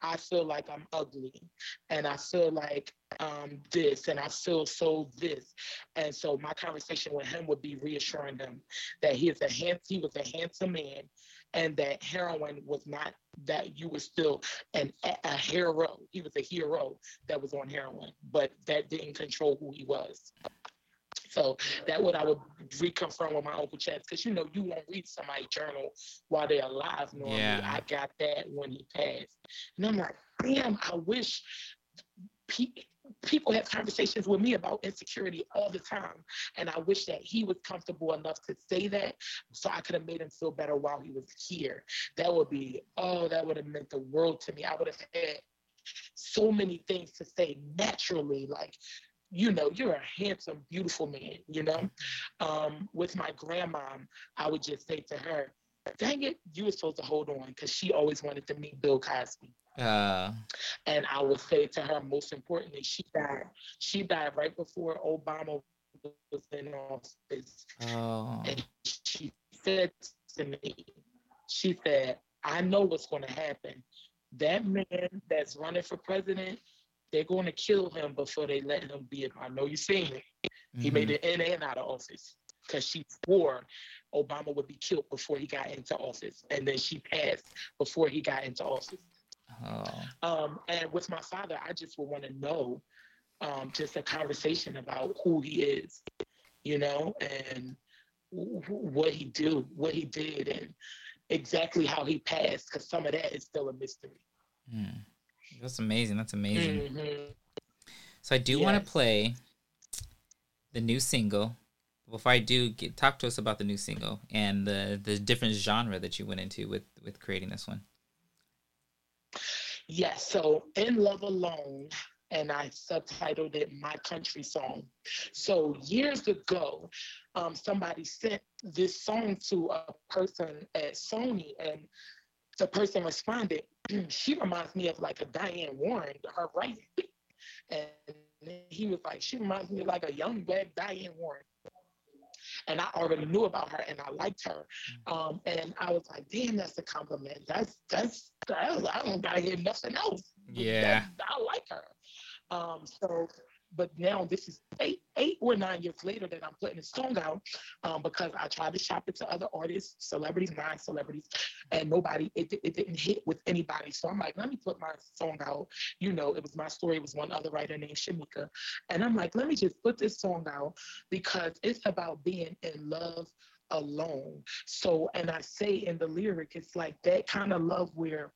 B: "I feel like I'm ugly, and I feel like um, this, and I feel so this." And so my conversation with him would be reassuring him that he is a hand, he was a handsome man, and that heroin was not that you were still an a hero. He was a hero that was on heroin, but that didn't control who he was. So that what I would reconfirm with my uncle Chad, because you know you won't read somebody's journal while they're alive. Normally,
A: Yeah.
B: I got that when he passed, and I'm like, damn, I wish pe- people have conversations with me about insecurity all the time, and I wish that he was comfortable enough to say that, so I could have made him feel better while he was here. That would be, oh, that would have meant the world to me. I would have had so many things to say naturally, like you know, you're a handsome, beautiful man, you know. Um, with my grandma, I would just say to her, dang it, you were supposed to hold on because she always wanted to meet Bill Cosby.
A: Uh,
B: And I would say to her, most importantly, she died. She died right before Obama was in office.
A: oh,
B: And she said to me, she said, I know what's going to happen. That man that's running for president, they're going to kill him before they let him be. I know you've seen it. He
A: mhm.
B: made it in and out of office. Because she swore Obama would be killed before he got into office, and then she passed before he got into office. Oh. Um, and with my father, I just would want to know um, just a conversation about who he is, you know, and what he do, what he did, and exactly how he passed. Because some of that is still a mystery.
A: Mm. That's amazing. That's amazing. Mm-hmm. So I do yes. want to play the new single. Before I do, get, talk to us about the new single and the the different genre that you went into with with creating this one.
B: Yes. So in Love Alone, and I subtitled it My Country Song. So years ago, um, somebody sent this song to a person at Sony, and the person responded, <clears throat> she reminds me of like a Diane Warren, her writing. And he was like, she reminds me of like a young bad Diane Warren. And I already knew about her and I liked her. Um, and I was like, damn, that's a compliment. That's that's, that's I don't gotta hear nothing else.
A: Yeah.
B: That, I like her. Um, so but now this is eight, eight or nine years later that I'm putting a song out um, because I tried to shop it to other artists, celebrities, non-celebrities, and nobody, it, it didn't hit with anybody. So I'm like, let me put my song out. You know, it was my story. It was one other writer named Shamika. And I'm like, let me just put this song out because it's about being in love alone. So, and I say in the lyric, it's like that kind of love where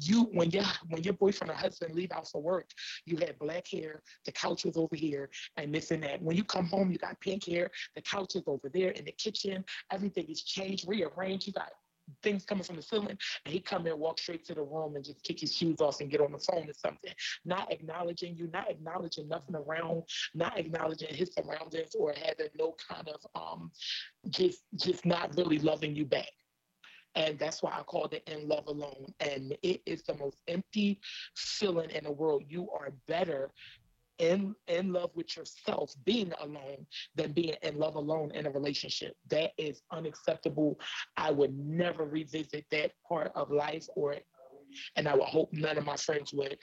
B: you, when your when your boyfriend or husband leave out for work, you had black hair, the couch was over here, and this and that. When you come home, you got pink hair, the couch is over there in the kitchen, everything is changed, rearranged. You got things coming from the ceiling, and he come in, walk straight to the room, and just kick his shoes off and get on the phone or something. Not acknowledging you, not acknowledging nothing around, not acknowledging his surroundings, or having no kind of um, just just not really loving you back. And that's why I called it In Love Alone. And it is the most empty feeling in the world. You are better in in love with yourself being alone than being in love alone in a relationship that is unacceptable i would never revisit that part of life or and i would hope none of my friends would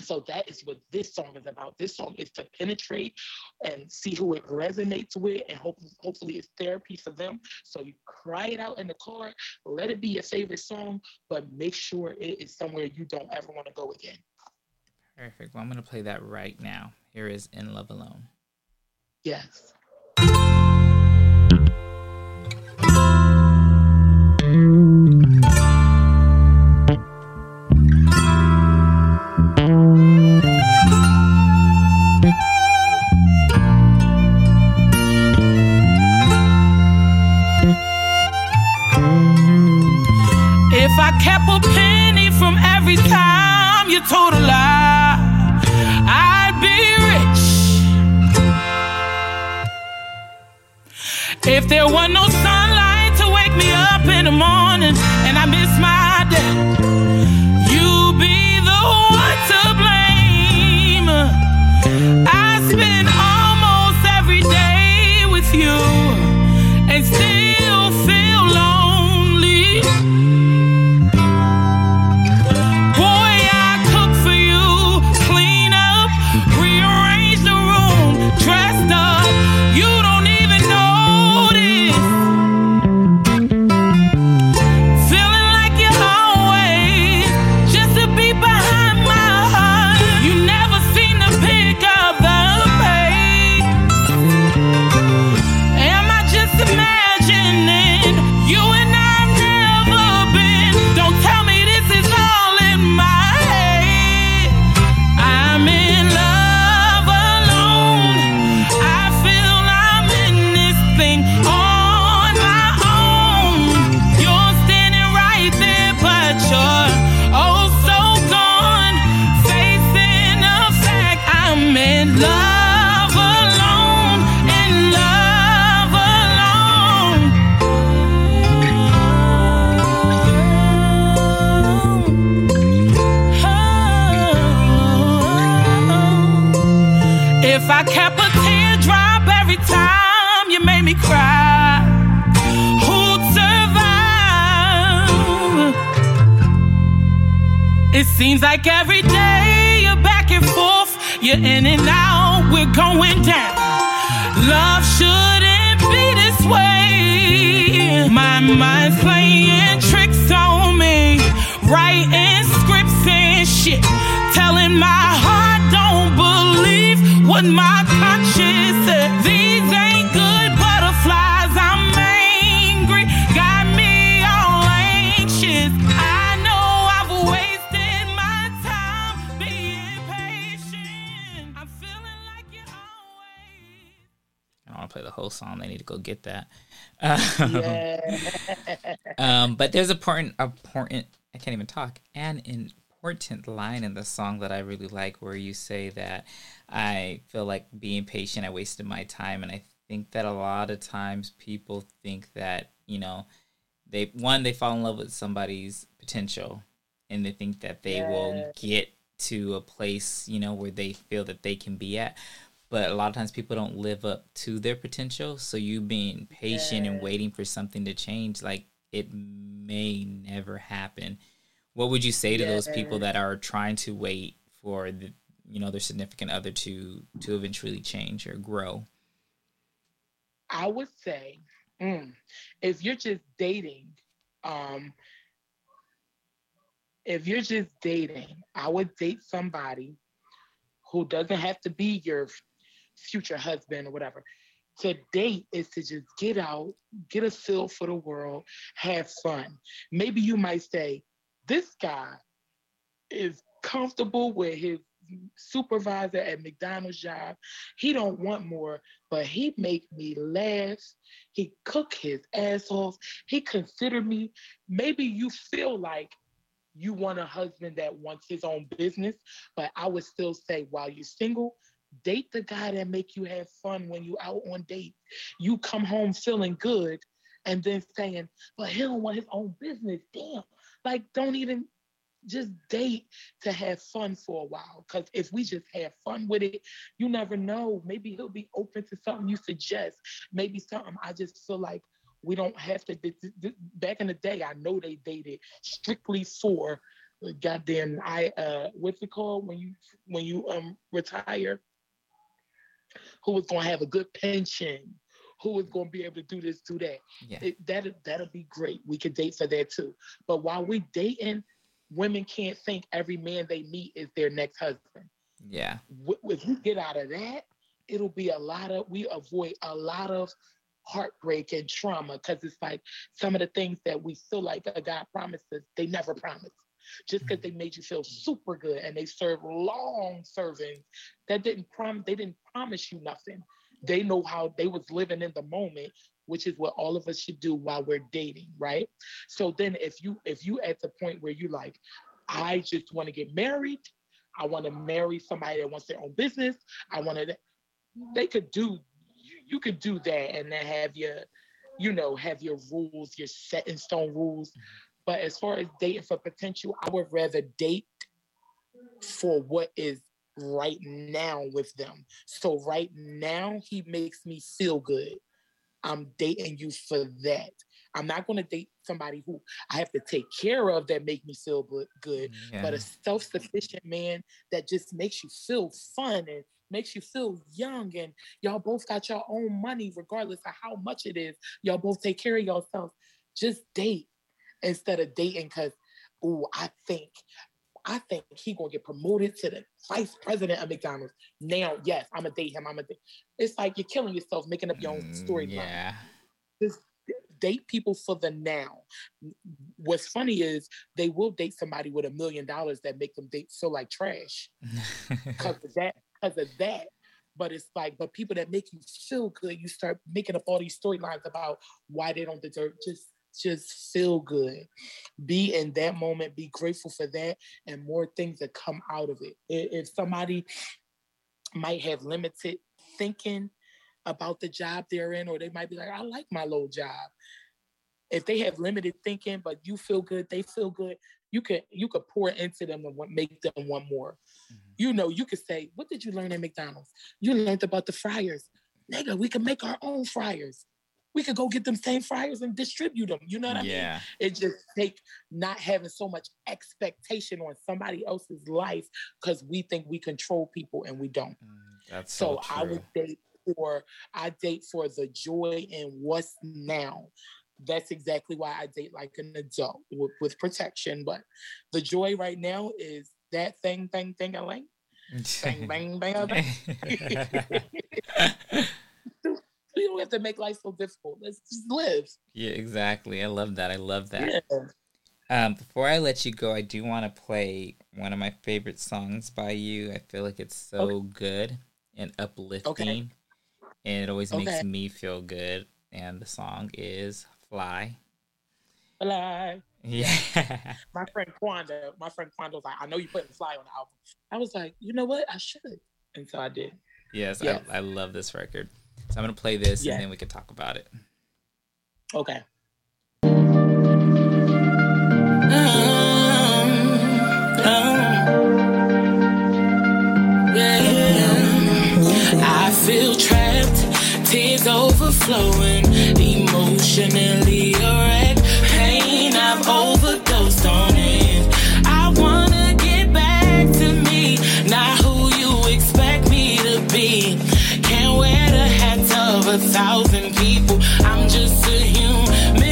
B: so that is what this song is about. This song is to penetrate and see who it resonates with, and hope, hopefully it's therapy for them. So you cry it out in the car, let it be your favorite song, but make sure it is somewhere you don't ever want to go again.
A: Perfect. Well, I'm going to play that right now. Here is In Love Alone.
B: Yes.
C: If I kept a penny from every time you told a lie. If there was no sunlight to wake me up in the morning and I miss my day, you'd be the one to blame. I spend almost every day with you and still Seems like every day you're back and forth, you're in and out, we're going down. Love shouldn't be this way. My mind's playing tricks on me, writing
A: to go get that.
B: Yeah. <laughs>
A: um, but there's a important, important. I can't even talk. An important line in the song that I really like, where you say that I feel like being patient. I wasted my time, and I think that a lot of times people think that you know, they one they fall in love with somebody's potential, and they think that they will get to a place you know where they feel that they can be at but a lot of times people don't live up to their potential. So you being patient and waiting for something to change like it may never happen. What would you say to those people that are trying to wait for the you know their significant other to to eventually change or grow?
B: I would say, mm, if you're just dating, um, if you're just dating, I would date somebody who doesn't have to be your future husband or whatever. To date is to just get out, get a feel for the world, have fun. Maybe you might say, this guy is comfortable with his supervisor at McDonald's job. He don't want more, but he make me laugh. He cook his ass off. He consider me. Maybe you feel like you want a husband that wants his own business, but I would still say while you're single, date the guy that make you have fun when you out on date. You come home feeling good and then saying, but he don't want his own business. Damn. Like don't even just date to have fun for a while. Because if we just have fun with it, you never know. Maybe he'll be open to something you suggest. Maybe something I just feel like we don't have to. Back in the day, I know they dated strictly for uh, goddamn I uh what's it called when you when you um retire? Who was gonna have a good pension? Who was gonna be able to do this, do that?
A: yeah
B: it, that that'll be great. We could date for that too. But while we dating, women can't think every man they meet is their next husband.
A: yeah
B: If we get out of that, it'll be a lot of we avoid a lot of heartbreak and trauma because it's like some of the things that we feel like a God promises, they never promise. Just because mm-hmm. they made you feel super good and they serve long serving, that didn't prom they didn't promise you nothing. They know how they was living in the moment, which is what all of us should do while we're dating, right? So then if you if you at the point where you like, I just want to get married, I want to marry somebody that wants their own business, I want to they could do you, you could do that and then have your you know have your rules your set in stone rules but as far as dating for potential i would rather date for what is right now with them. So right now he makes me feel good. I'm dating you for that. I'm not going to date somebody who i have to take care of that make me feel good
A: yeah.
B: but a self-sufficient man that just makes you feel fun and makes you feel young and y'all both got your own money regardless of how much it is. Y'all both take care of yourselves just date instead of dating because oh i think i think he gonna get promoted to the vice president of mcdonald's now yes i'm gonna date him i'm gonna date it's like you're killing yourself making up your own
A: Mm,
B: storyline
A: yeah
B: just date people for the now. What's funny is they will date somebody with a million dollars that make them date feel like trash <laughs> because of that. Because of that. But it's like, but people that make you feel good, you start making up all these storylines about why they don't deserve. Just, just feel good. Be in that moment. Be grateful for that, and more things that come out of it. If somebody might have limited thinking about the job they're in, or they might be like, I like my little job. If they have limited thinking, but you feel good, they feel good, you can you could pour into them and make them want more. Mm-hmm. You know, you could say, What did you learn at McDonald's? You learned about the fryers. Nigga, we can make our own fryers. We could go get them same fryers and distribute them. You know what I mean?
A: yeah
B: It just take not having so much expectation on somebody else's life because we think we control people and we don't.
A: Mm, that's so,
B: So I would date for I date for the joy in what's now. That's exactly why I date like an adult with, with protection. But the joy right now is that thing, thing, thing, a link. Bang, <laughs> bang, bang, bang. <laughs> <laughs> we don't have to make life so difficult. Let's just live.
A: Yeah, exactly. I love that. I love that. Yeah. Um, before I let you go, I do want to play one of my favorite songs by you. I feel like it's so okay. good and uplifting, okay. and it always okay. makes me feel good. And the song is "Fly."
B: Fly. Yeah. <laughs> my friend Quanda, my friend Quanda was like, "I know you put "Fly" on the album." I was like, you know what? I should, and so I did.
A: Yes, yes. I, I love this record. So I'm gonna play this, yeah. and then we can talk about it.
B: Okay.
C: feel trapped, tears overflowing, a thousand people. I'm just a human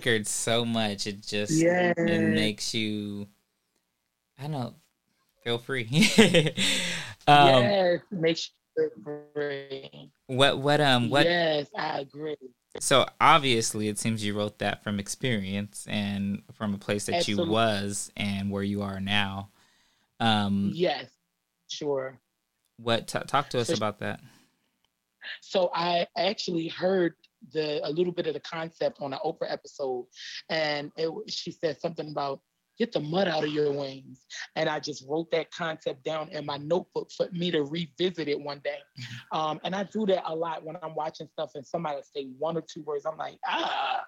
A: record so much. It just yeah. it makes you I don't know, feel free. <laughs>
B: um, yes, makes you feel free.
A: What what um what
B: Yes, I agree.
A: So obviously it seems you wrote that from experience and from a place that Absolutely. you was and where you are now. Um
B: Yes, sure.
A: What t- talk to us so, about that?
B: So I actually heard the a little bit of the concept on an Oprah episode, and it, she said something about get the mud out of your wings, and I just wrote that concept down in my notebook for me to revisit it one day. Mm-hmm. Um, and I do that a lot when I'm watching stuff and somebody say one or two words. I'm like, ah,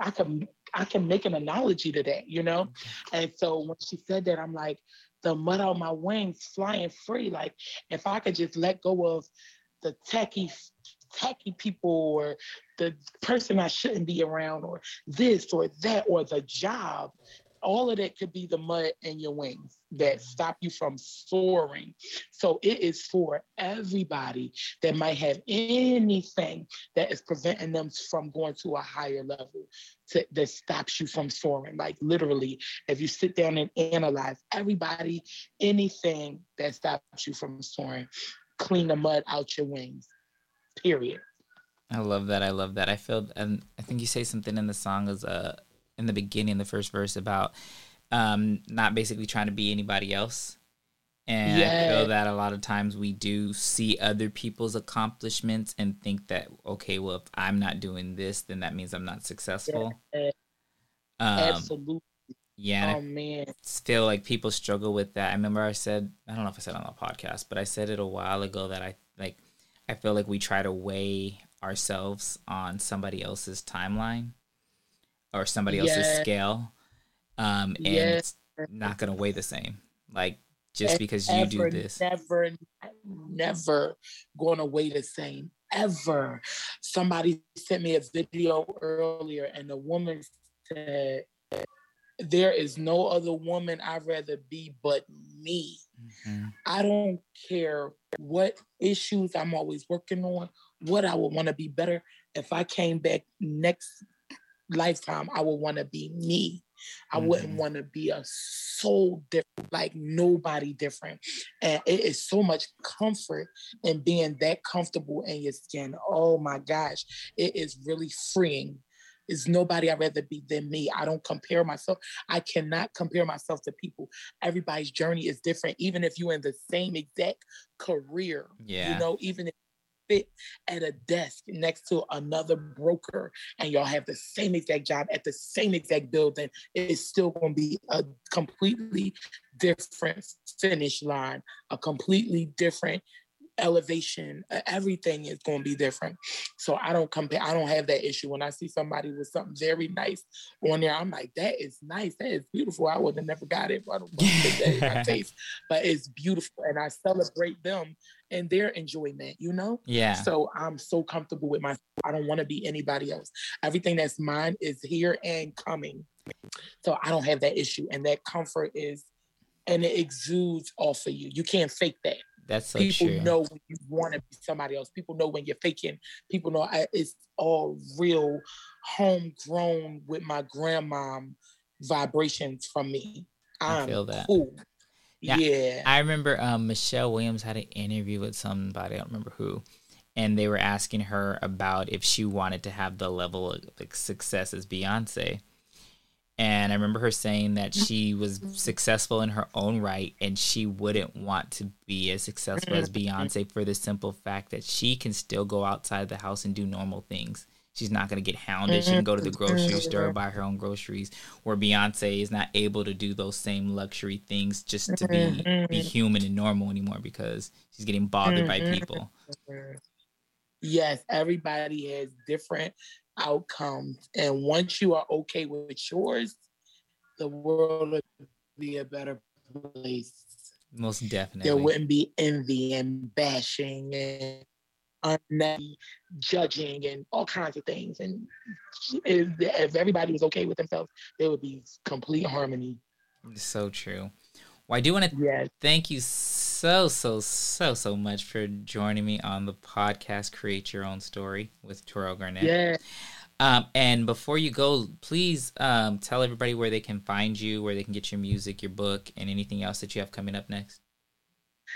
B: I can I can make an analogy to that, you know. And so when she said that, I'm like, the mud out my wings, flying free. Like if I could just let go of the techie tacky people or the person I shouldn't be around or this or that or the job. All of that could be the mud in your wings that stop you from soaring. So it is for everybody that might have anything that is preventing them from going to a higher level to, that stops you from soaring. Like literally, if you sit down and analyze everybody, anything that stops you from soaring, clean the mud out your wings period.
A: I love that. I love that. I feel, and I think you say something in the song as uh in the beginning, the first verse about um not basically trying to be anybody else. And yeah. I feel that a lot of times we do see other people's accomplishments and think that okay, well, if I'm not doing this, then that means I'm not successful. Yeah. Um,
B: Absolutely.
A: Yeah, I
B: Oh man.
A: feel like people struggle with that. I remember I said I don't know if I said on the podcast, but I said it a while ago that I like I feel like we try to weigh ourselves on somebody else's timeline or somebody else's scale. Um and
B: Yeah.
A: it's not gonna weigh the same. Like just because you do this.
B: Never, never going to weigh the same. Ever. Somebody sent me a video earlier, and the woman said, There is no other woman I'd rather be but me.
A: Mhm.
B: I don't care what issues I'm always working on, what I would want to be better. If I came back next lifetime, I would want to be me. I wouldn't
A: Mhm.
B: want to be a soul different, like nobody different. And it is so much comfort in being that comfortable in your skin. Oh my gosh, it is really freeing. Is nobody I'd rather be than me. I don't compare myself. I cannot compare myself to people. Everybody's journey is different, even if you're in the same exact career.
A: Yeah.
B: You know, even if sit at a desk next to another broker and y'all have the same exact job at the same exact building, it's still going to be a completely different finish line, a completely different elevation. Everything is going to be different. So I don't compare. I don't have that issue when I see somebody with something very nice on there. I'm like, that is nice. That is beautiful. I would have never got it. I don't want to take that in my <laughs> face, but it's beautiful, and I celebrate them and their enjoyment. You know.
A: Yeah.
B: So I'm so comfortable with myself. I don't want to be anybody else. Everything that's mine is here and coming. So I don't have that issue. And that comfort is, and it exudes off of you. You can't fake that.
A: That's so
B: People
A: true.
B: know when you want to be somebody else. People know when you're faking. People know I, it's all real, homegrown with my grandmom vibrations from me.
A: I
B: I'm
A: feel that.
B: cool.
A: Yeah,
B: Yeah.
A: I remember um, Michelle Williams had an interview with somebody, I don't remember who, and they were asking her about if she wanted to have the level of like, success as Beyonce. And I remember her saying that she was successful in her own right and she wouldn't want to be as successful as Beyonce mm-hmm. for the simple fact that she can still go outside the house and do normal things. She's not going to get hounded. She can go to the mm-hmm. grocery mm-hmm. store, buy her own groceries, where Beyonce is not able to do those same luxury things just to be, be human and normal anymore because she's getting bothered by people.
B: Yes, everybody has different outcomes. And once you are okay with yours, the world would be a better place.
A: Most definitely.
B: There wouldn't be envy and bashing and unnecessary judging and all kinds of things. And if, if everybody was okay with themselves, there would be complete harmony.
A: So true. Well, I do want to
B: Yes.
A: thank you so, so, so, so so much for joining me on the podcast Create Your Own Story with Terrell Garnett.
B: Yeah.
A: Um, and before you go, please um, tell everybody where they can find you, where they can get your music, your book, and anything else that you have coming up next.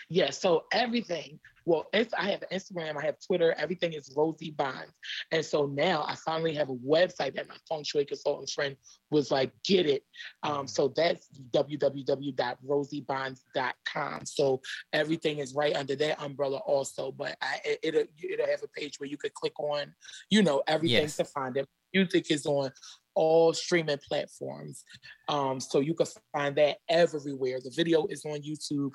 B: Yeah, so everything. Well, if I have Instagram, I have Twitter, everything is Rosie Bonds. And so now I finally have a website that my feng shui consultant friend was like, get it. Um, so that's www.rosiebonds.com. So everything is right under that umbrella also. But I, it, it'll, it'll have a page where you could click on, you know, everything
A: Yes.
B: to find it. Music is on all streaming platforms. Um, so you can find that everywhere. The video is on YouTube.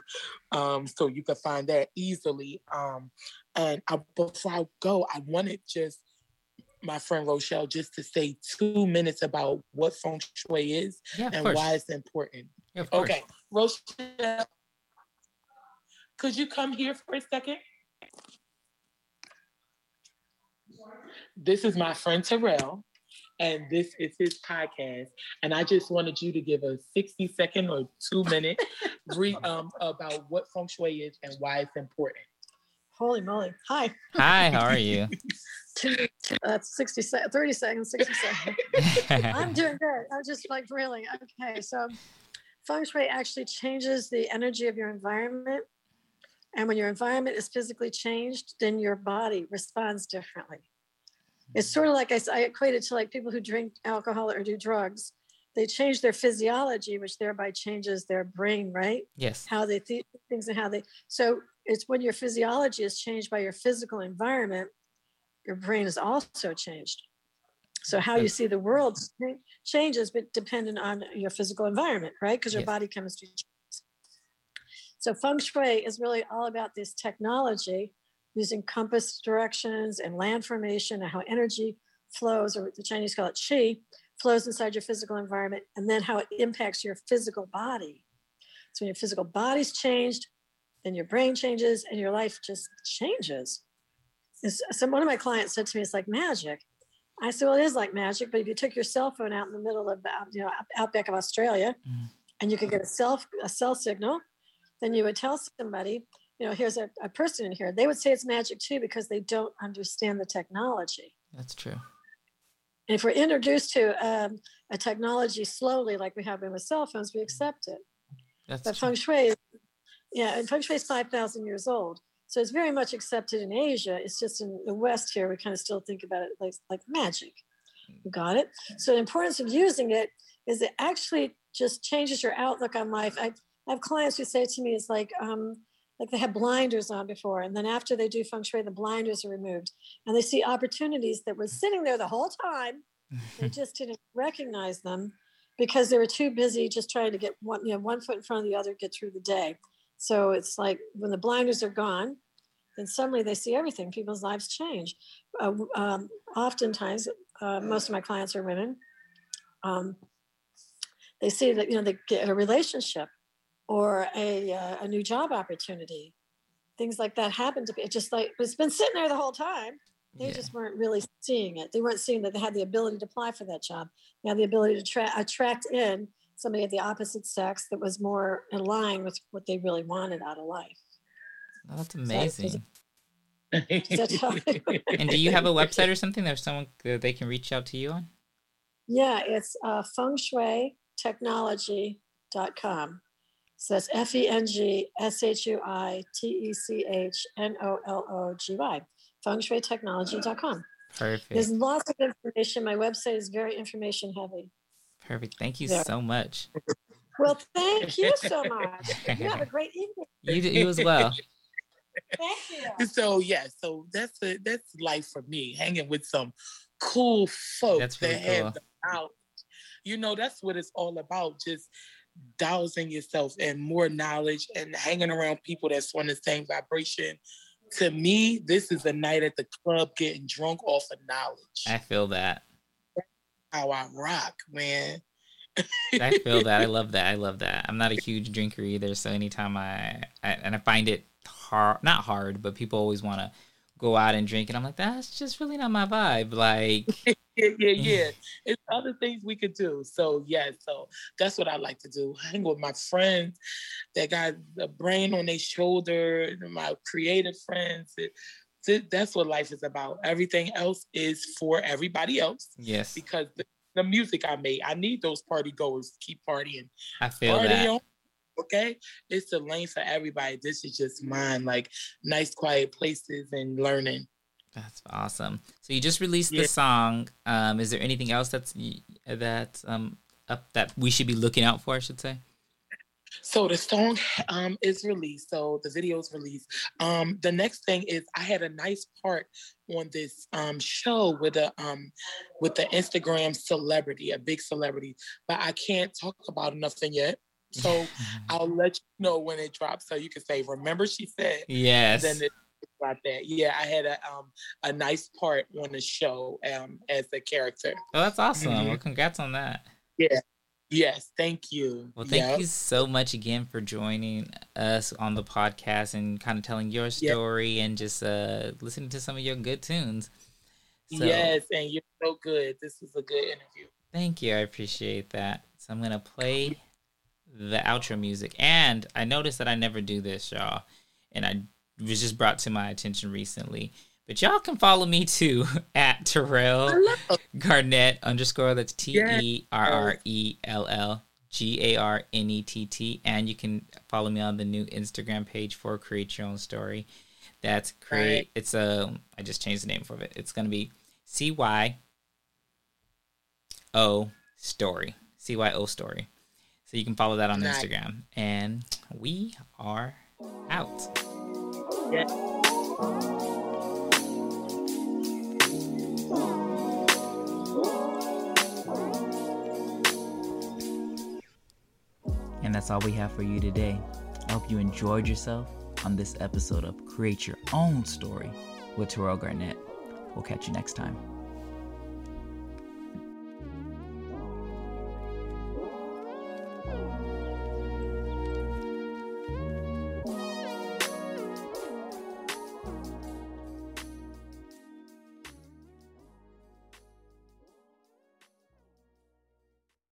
B: Um, so you can find that easily. Um, and I, before I go, I wanted just my friend Rochelle just to say two minutes about what feng shui is
A: Yeah,
B: and
A: course.
B: why it's important.
A: Yeah.
B: Okay, Rochelle, could you come here for a second? This is my friend Terrell, and this is his podcast. And I just wanted you to give a 60 second or two minute <laughs> re- um, about what feng shui is and why it's important.
D: Holy moly. Hi.
A: Hi, how are you?
D: Two, that's <laughs> 60 se- 30 seconds, 60 seconds. <laughs> I'm doing good. I'm just like really okay. So, feng shui actually changes the energy of your environment. And when your environment is physically changed, then your body responds differently. It's sort of like I equate it to like people who drink alcohol or do drugs. They change their physiology, which thereby changes their brain, right?
A: yes.
D: how they think things and how they so it's when your physiology is changed by your physical environment your brain is also changed So how you see the world changes, but dependent on your physical environment, right? Because your
A: Yes.
D: body chemistry changes. So feng shui is really all about this technology using compass directions and land formation and how energy flows, or the Chinese call it qi, flows inside your physical environment, and then how it impacts your physical body. So when your physical body's changed, then your brain changes and your life just changes. It's, so one of my clients said to me, it's like magic. I said, well, it is like magic, but if you took your cell phone out in the middle of, you know, outback of Australia,
A: Mhm.
D: and you could get a cell a cell signal, then you would tell somebody, you know, here's a, a person in here. They would say it's magic too because they don't understand the technology.
A: That's true.
D: And if we're introduced to um, a technology slowly, like we have been with cell phones, we accept it.
A: That's
D: But
A: true.
D: feng shui, yeah, and feng shui is 5,000 years old. So it's very much accepted in Asia. It's just in the West here, we kind of still think about it like, like magic. You got it? So the importance of using it is it actually just changes your outlook on life. I, I have clients who say to me, it's like, um, like they had blinders on before, and then after they do feng shui, the blinders are removed, and they see opportunities that were sitting there the whole time. They <laughs> just didn't recognize them because they were too busy just trying to get one, you know, one foot in front of the other, get through the day. So it's like when the blinders are gone, then suddenly they see everything. People's lives change. Uh, um, oftentimes, uh, most of my clients are women. Um, they see that you know they get a relationship or a uh, a new job opportunity. Things like that happened to be. Just like it's been sitting there the whole time. They
A: Yeah.
D: just weren't really seeing it. They weren't seeing that they had the ability to apply for that job. They had the ability to tra- attract in somebody of the opposite sex that was more in line with what they really wanted out of life.
A: Oh, that's amazing.
D: That's how- <laughs>
A: and do you have a website or something that someone that they can reach out to you on?
D: Yeah, it's uh, feng shui technology.com. So that's F E N G S H U I T E C H N O L O G Y. Feng shui technology.com. There's lots of information. My website is very information heavy.
A: Perfect. Thank you
D: Yeah.
A: so much.
D: Well, thank you so much. You have a <laughs> great evening.
A: You, you as well.
D: Thank you.
B: so yeah, so that's a, that's life for me, hanging with some cool folks
A: That's really
B: that have the knowledge. You know, that's what it's all about. Just dousing yourself in more knowledge and hanging around people that's on the same vibration. To me, this is a night at the club getting drunk off of knowledge.
A: I feel that.
B: How I rock, man.
A: I feel that. I <laughs> love that. I love that. I'm not a huge drinker either, so anytime I, I and I find it hard, not hard, but people always want to go out and drink, and I'm like, that's just really not my vibe. Like, <laughs>
B: yeah, yeah, yeah. It's other things we could do. So yeah, so that's what I like to do. Hang with my friends that got the brain on their shoulder, my creative friends. It- th- that's what life is about. Everything else is for everybody else
A: yes,
B: because the, the music I made, I need those party goers to keep partying.
A: I feel
B: Party
A: that.
B: on. Okay, it's the lane for everybody. This is just mine, like nice, quiet places and learning.
A: That's awesome. So you just released
B: Yeah.
A: the song. Um, is there anything else that's that um up that we should be looking out for? I should say.
B: So the song um, is released. So the video is released. Um, the next thing is I had a nice part on this um, show with a um, with the Instagram celebrity, a big celebrity, but I can't talk about nothing yet. So <laughs> I'll let you know when it drops, so you can say, "Remember, she said."
A: yes.
B: Then it <laughs> about that. Yeah, I had a um, a nice part on the show um, as a character.
A: oh, that's awesome.
B: Mhm.
A: Well, congrats on that. Yeah.
B: Yes, thank you.
A: Well, thank
B: Yep.
A: you so much again for joining us on the podcast and kind of telling your story and just uh, listening to some of your good tunes. So,
B: Yes, and you're so good. This was a good interview.
A: Thank you. I appreciate that. So I'm gonna play the outro music, and I noticed that I never do this, y'all, and I was just brought to my attention recently. But y'all can follow me too <laughs> at Terrell
B: Hello.
A: Garnett underscore. That's T E R R E L L G A R N E T T, and you can follow me on the new Instagram page for Create Your Own Story. That's create.
B: Right.
A: It's a. I just changed the name for it. It's gonna be C Y O story. C Y O story. So you can follow that on
B: nice.
A: Instagram. And we are out.
B: Yeah.
A: And that's all we have for you today. I hope you enjoyed yourself on this episode of Create Your Own Story with Terrell Garnett. We'll catch you next time.